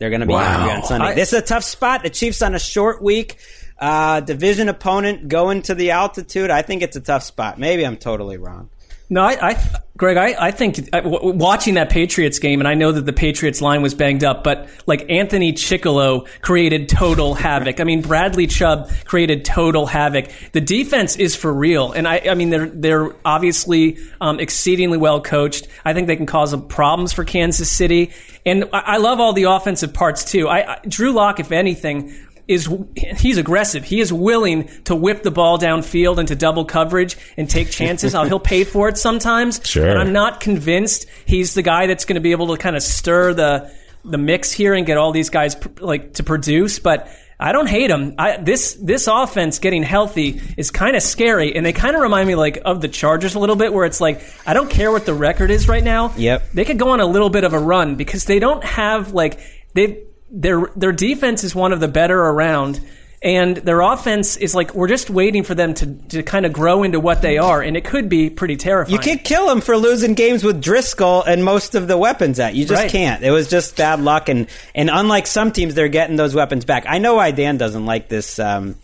They're going to be Wow. hungry on Sunday. I- this is a tough spot. The Chiefs on a short week. Uh, division opponent going to the altitude. I think it's a tough spot. Maybe I'm totally wrong. No, I, I Greg, I, I think I- w- w- watching that Patriots game, and I know that the Patriots line was banged up, but like Anthony Chickillo created total havoc. I mean, Bradley Chubb created total havoc. The defense is for real, and I, I mean, they're they're obviously um, exceedingly well coached. I think they can cause problems for Kansas City, and I, I love all the offensive parts too. I Drew Lock, if anything is he's aggressive. He is willing to whip the ball downfield into double coverage and take chances. He'll pay for it sometimes. Sure. And I'm not convinced he's the guy that's going to be able to kind of stir the the mix here and get all these guys pr- like to produce. But I don't hate him. I, this this offense getting healthy is kind of scary, and they kind of remind me like of the Chargers a little bit, where it's like I don't care what the record is right now. Yep. they could go on a little bit of a run because they don't have like they their their defense is one of the better around. And their offense is like we're just waiting for them to, to kind of grow into what they are, and it could be pretty terrifying. You can't kill them for losing games with Driskel and most of the weapons that you just Right. can't. It was just bad luck, and and unlike some teams, they're getting those weapons back. I know why Dan doesn't like this um,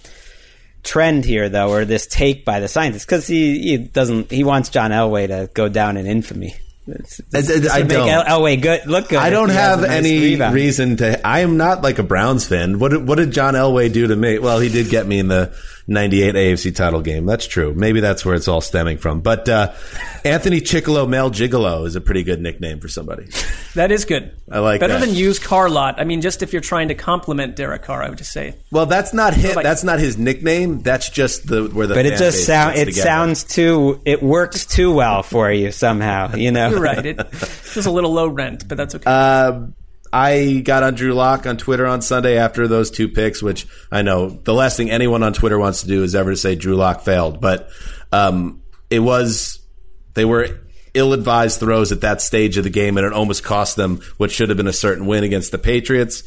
trend here, though, or this take by the scientists, because he, he doesn't. He wants John Elway to go down in infamy. It's, I- I- I don't. El- Elway good look good. I don't have nice any rebound. reason to. I am not like a Browns fan. What did, what did John Elway do to me? Well, he did get me in the '98 AFC title game. That's true. Maybe that's where it's all stemming from. But uh, Anthony Chickillo Mel Gigolo is a pretty good nickname for somebody. That is good. I like better that. than used car lot. I mean, just if you're trying to compliment Derek Carr, I would just say Well, that's not his. like- that's not his nickname. That's just the where the. But it just base sound it together. sounds too it works too well for you somehow. You know, you're right. It was a little low rent, but that's okay. Uh, I got on Drew Lock on Twitter on Sunday after those two picks, which I know the last thing anyone on Twitter wants to do is ever to say Drew Lock failed, but um, it was they were ill-advised throws at that stage of the game, and it almost cost them what should have been a certain win against the Patriots.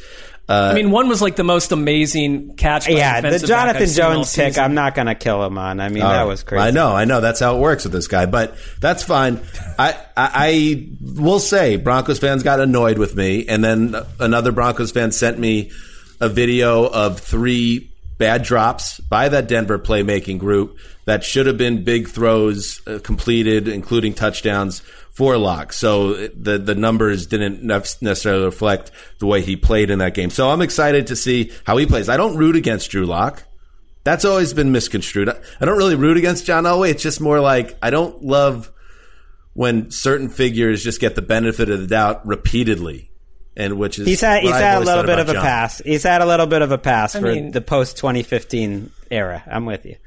I mean, one was like the most amazing catch. By yeah, the defensive back Jonathan I've seen all Jones pick. I'm not going to kill him on. I mean, that was crazy. I know, I know. That's how it works with this guy, but that's fine. I, I, I will say Broncos fans got annoyed with me, and then another Broncos fan sent me a video of three bad drops by that Denver playmaking group that should have been big throws uh, completed, including touchdowns for Lock. So the the numbers didn't necessarily reflect the way he played in that game. So I'm excited to see how he plays. I don't root against Drew Lock. That's always been misconstrued. I I don't really root against John Elway. It's just more like I don't love when certain figures just get the benefit of the doubt repeatedly, and which is He's had he's I've had a little bit of a John. pass. He's had a little bit of a pass for mean- the post 2015 era. I'm with you.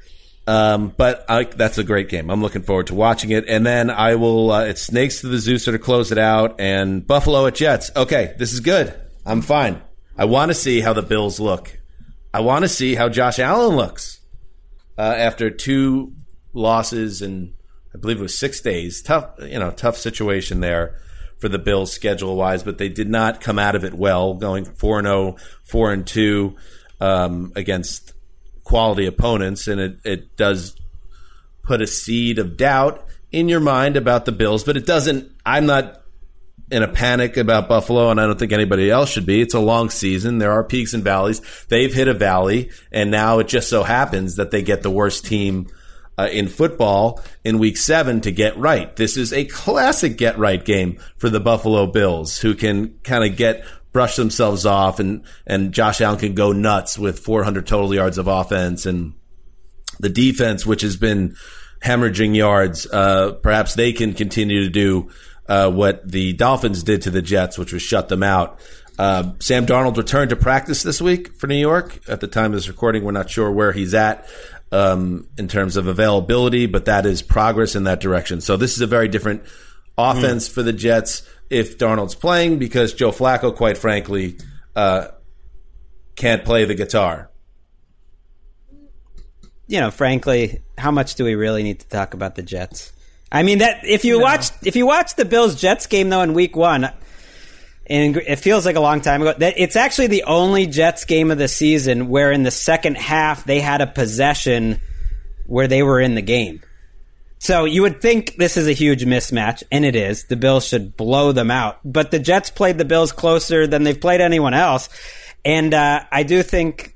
Um, but I, that's a great game. I'm looking forward to watching it. And then I will. Uh, it's Snakes to the Zeuser to close it out, and Buffalo at Jets. Okay, this is good. I'm fine. I want to see how the Bills look. I want to see how Josh Allen looks uh, after two losses and I believe it was six days. Tough, you know, tough situation there for the Bills schedule wise, but they did not come out of it well, going four and 0, 4 and two um, against quality opponents, and it, it does put a seed of doubt in your mind about the Bills, but it doesn't. I'm not in a panic about Buffalo, and I don't think anybody else should be. It's a long season. There are peaks and valleys. They've hit a valley, and now it just so happens that they get the worst team uh, in football in week seven to get right. This is a classic get right game for the Buffalo Bills, who can kind of get brush themselves off, and and Josh Allen can go nuts with 400 total yards of offense and the defense, which has been hemorrhaging yards, uh, perhaps they can continue to do uh, what the Dolphins did to the Jets, which was shut them out. Uh, Sam Darnold returned to practice this week for New York. At the time of this recording, we're not sure where he's at um, in terms of availability, but that is progress in that direction. So this is a very different offense for the Jets if Darnold's playing because Joe Flacco, quite frankly, uh, can't play the guitar. You know, frankly, how much do we really need to talk about the Jets? I mean, that if you watch if you watch the Bills Jets game though in Week One, and it feels like a long time ago. That it's actually the only Jets game of the season where in the second half they had a possession where they were in the game. So you would think this is a huge mismatch, and it is. The Bills should blow them out. But the Jets played the Bills closer than they've played anyone else. And uh, I do think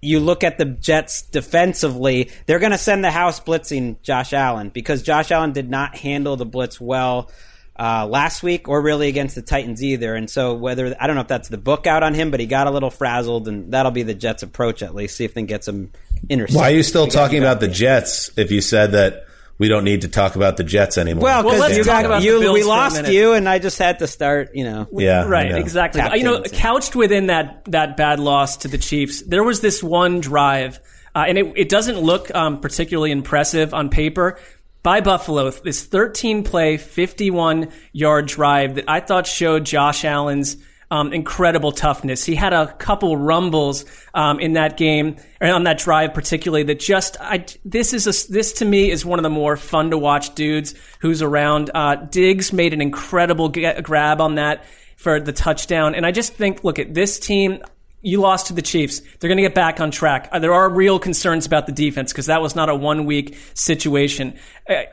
you look at the Jets defensively, they're going to send the house blitzing Josh Allen because Josh Allen did not handle the blitz well uh, last week or really against the Titans either. And so whether I don't know if that's the book out on him, but he got a little frazzled, and that'll be the Jets' approach at least. See if they can get some interceptions. Why are you still talking about the Jets if you said that we don't need to talk about the Jets anymore? Well, Well, because let's you talk got about you, Bills we for a lost you, and I just had to start. You know, yeah, Right, know. exactly. Tap You know, dancing. couched within that that bad loss to the Chiefs, there was this one drive, uh, and it, it doesn't look um, particularly impressive on paper. By Buffalo, this 13 play, 51 yard drive that I thought showed Josh Allen's um, incredible toughness. He had a couple rumbles um, in that game, or on that drive particularly. That just, I this is a, this to me is one of the more fun to watch dudes who's around. Uh, Diggs made an incredible grab on that for the touchdown, and I just think, look at this team. You lost to the Chiefs. They're going to get back on track. Uh, There are real concerns about the defense because that was not a one week situation.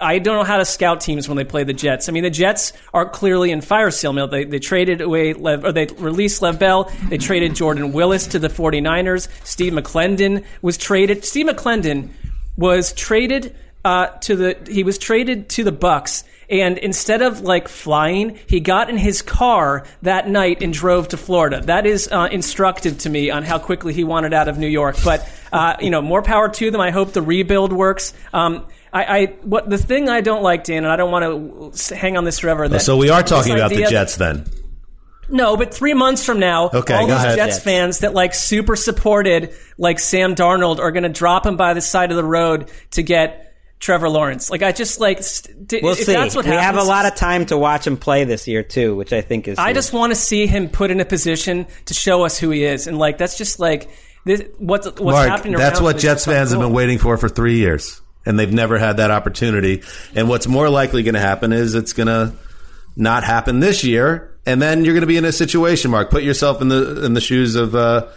I- don't know how to scout teams when they play the Jets. I mean, the Jets are clearly in fire sale mode. They, they traded away, Lev, or they released Lev Bell. They traded Jordan Willis to the 49ers. Steve McLendon was traded. Steve McLendon was traded uh, to the he was traded to the Bucks, and instead of like flying, he got in his car that night and drove to Florida. That is uh, instructive to me on how quickly he wanted out of New York. But uh, you know, more power to them. I hope the rebuild works. Um, I, I what the thing I don't like, Dan, and I don't want to hang on this forever. That So we are talking about the Jets then. no, but three months from now, Okay, all go those ahead. Jets Jets. fans that like super supported like Sam Darnold are going to drop him by the side of the road to get Trevor Lawrence. Like I just like st- d- we'll if see. That's what we have a lot of time to watch him play this year too, which I think is. I huge. just want to see him put in a position to show us who he is, and like that's just like this, what's what's Mark, happening. that's what Jets so fans have been waiting for for three years, and they've never had that opportunity. And what's more likely going to happen is it's going to not happen this year, and then you're going to be in a situation. Mark, put yourself in the in the shoes of uh,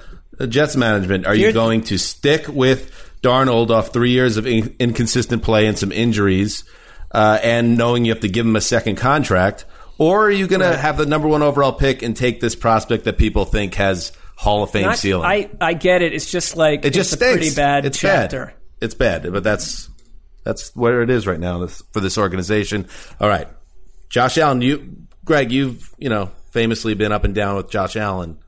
Jets management. Are you You're- going to stick with Darnold off three years of in- inconsistent play and some injuries, uh, and knowing you have to give him a second contract? Or are you going to have the number one overall pick and take this prospect that people think has Hall of Fame And I, ceiling? I I get it. It's just like It just it's a pretty bad it's chapter. bad. It's bad, but that's that's where it is right now for this organization. All right, Josh Allen. You, Greg, you've you know famously been up and down with Josh Allen.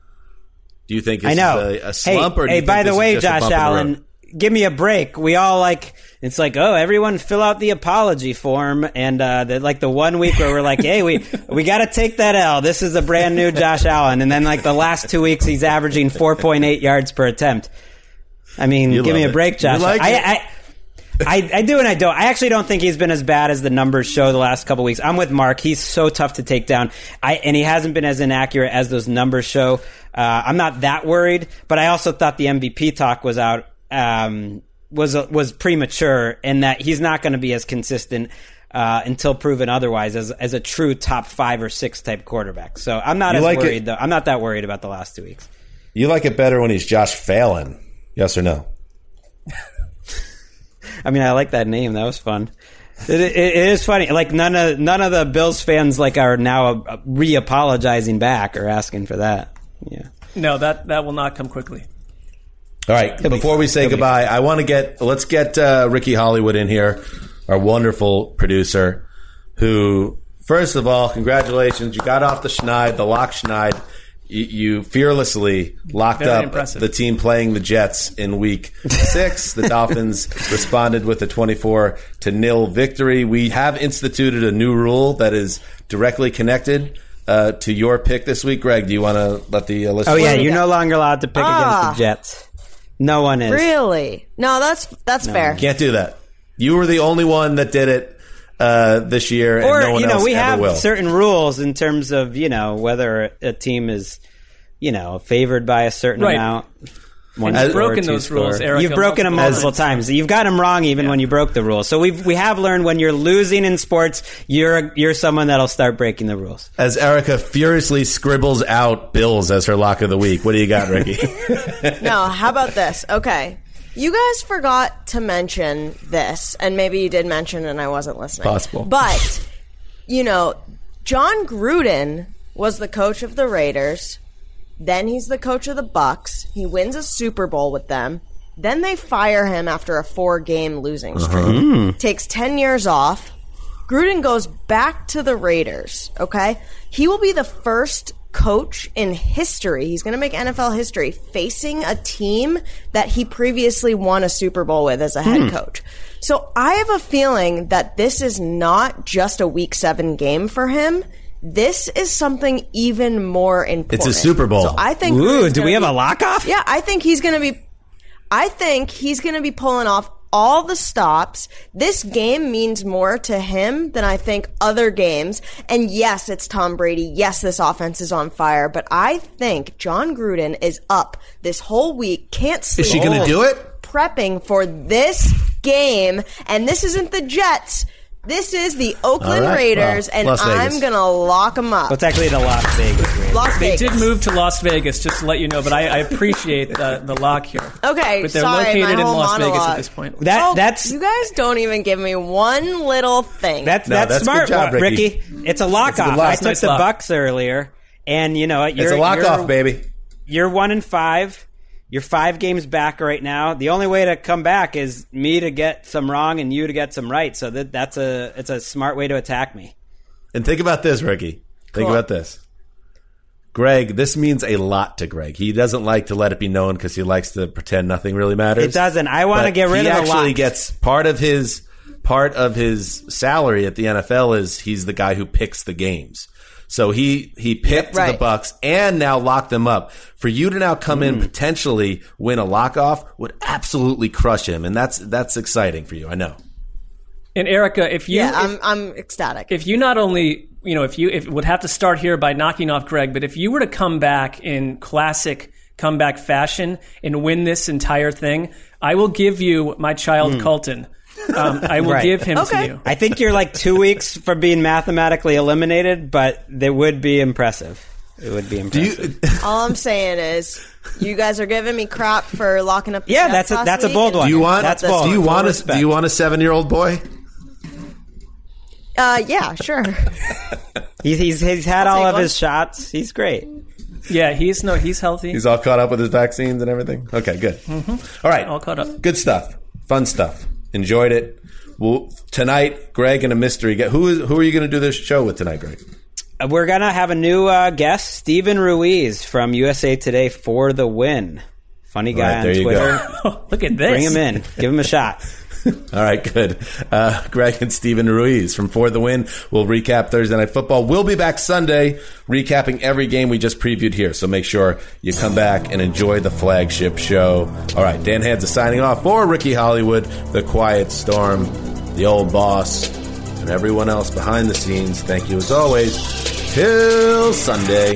Do you think I it's know. a, a slump, hey, or do hey, think by this the is way, just a Josh bump in the road? Allen, give me a break. We all like it's like, oh, everyone fill out the apology form, and uh, the, like the one week where we're like, hey, we we got to take that L. This is a brand new Josh Allen, and then like the last two weeks, he's averaging four point eight yards per attempt. I mean, You give me a it. break, You Josh. like I, it. I, I, I do and I don't. I actually don't think he's been as bad as the numbers show the last couple weeks. I'm with Mark. He's so tough to take down. I and he hasn't been as inaccurate as those numbers show. Uh, I'm not that worried, but I also thought the MVP talk was out um, was was premature, and that he's not going to be as consistent. Uh, until proven otherwise, as as a true top five or six type quarterback, so I'm not You as like it- worried though. I'm not that worried about the last two weeks. You like it better when he's Josh Phelan? Yes or no? I mean, I like that name. That was fun. It, it, it is funny. Like none of none of the Bills fans like are now uh, re-apologizing back or asking for that. Yeah. No, that that will not come quickly. All right. be Before we say He'll be goodbye, I want to get let's get uh, Ricky Hollywood in here, our wonderful producer. Who, first of all, congratulations! You got off the schneid, the lock schneid. You, you fearlessly locked Very up impressive. the team playing the Jets in Week Six. the Dolphins responded with a twenty-four to nil victory. We have instituted a new rule that is directly connected. Uh, to your pick this week, Greg. Do you want to let the uh, Oh yeah, you you're got? no longer allowed to pick Ah. against the Jets. No one is. Really? No, that's that's fair. Can't do that. You were the only one that did it uh, this year, and Or no one you know, else we ever have will. certain rules in terms of you know whether a team is you know favored by a certain Right. amount. One you've broken two those rules, score. Erica, You've broken them multiple multiple times. times. You've got them wrong even when you broke the rules. So we've we have learned when you're losing in sports, you're you're someone that'll start breaking the rules. As Erica furiously scribbles out Bills as her lock of the week. What do you got, Ricky? No, how about this? Okay. You guys forgot to mention this, and maybe you did mention and I wasn't listening. Possible. But, you know, Jon Gruden was the coach of the Raiders. Then he's the coach of the Bucks. He wins a Super Bowl with them. Then they fire him after a four game losing uh-huh. streak. Hmm. Takes 10 years off. Gruden goes back to the Raiders, okay? He will be the first coach in history. He's going to make NFL history facing a team that he previously won a Super Bowl with as a head hmm. coach. So I have a feeling that this is not just a week seven game for him. This is something even more important. It's a Super Bowl. So I think. Ooh, do we have be- a lock off? yeah, I think he's going to be. I think he's going to be pulling off all the stops. This game means more to him than I think other games. And yes, it's Tom Brady. Yes, this offense is on fire. But I think Jon Gruden is up this whole week. Can't sleep. Is she going to do it? Prepping for this game, and this isn't the Jets. This is the Oakland All right, Raiders, well, and Las I'm Vegas. gonna lock them up. Well, it's actually the Las Vegas Raiders. Las They did move to Las Vegas, just to let you know, but I, I appreciate the, the lock here. Okay, But they're sorry, located my in whole Las Vegas monologue. at this point. That Oh, that's you guys don't even give me one little thing. That's No, that's, that's smart, good job, Wa- Ricky. It's a lock It's a good off. lock. I took nice the lock. Bucks earlier, and you know what? You're, It's a lock off, baby. You're one in five. You're five games back right now. The only way to come back is me to get some wrong and you to get some right. So that that's a it's a smart way to attack me. And think about this, Ricky. Think Cool. about this. Greg, this means a lot to Greg. He doesn't like to let it be known because he likes to pretend nothing really matters. It doesn't. I want to get rid he of the actually lock. gets part of his part of his salary at the NFL is he's the guy who picks the games. So he he picked the Bucks and now locked them up. For you to now come Hmm. in potentially win a lockoff would absolutely crush him, and that's that's exciting for you. I know. And Erica, if you yeah, I'm I'm ecstatic. if you not only you know if you if would have to start here by knocking off Greg, but if you were to come back in classic comeback fashion and win this entire thing, I will give you my child Colton. Um, I will. Right. give him to you. I think you're like two weeks from being mathematically eliminated, but they would be impressive. It would be impressive. you All I'm saying is, you guys are giving me crap for locking up. The Yeah, that's a- that's a bold one. do you want That's do you want a respect. do you want a seven year old boy? Uh, yeah, sure. he's, he's he's had I'll all of one. his shots. He's great. Yeah, he's no, he's healthy. He's all caught up with his vaccines and everything. Okay, good. All right, all caught up. Good stuff. Fun stuff. Enjoyed it. Well, tonight, Greg and a mystery. guest. Who is who are you going to do this show with tonight, Greg? Uh, We're gonna have a new uh, guest, Steven Ruiz from USA Today for the win. Funny guy right, there on you Twitter. Look at this. Bring him in. Give him a shot. All right, good. Uh, Greg and Steven Ruiz from For the Win will recap Thursday Night Football. We'll be back Sunday recapping every game we just previewed here. So make sure you come back and enjoy the flagship show. All right, Dan Hanzus is signing off for Ricky Hollywood, The Quiet Storm, The Old Boss, and everyone else behind the scenes. Thank you as always. Till Sunday.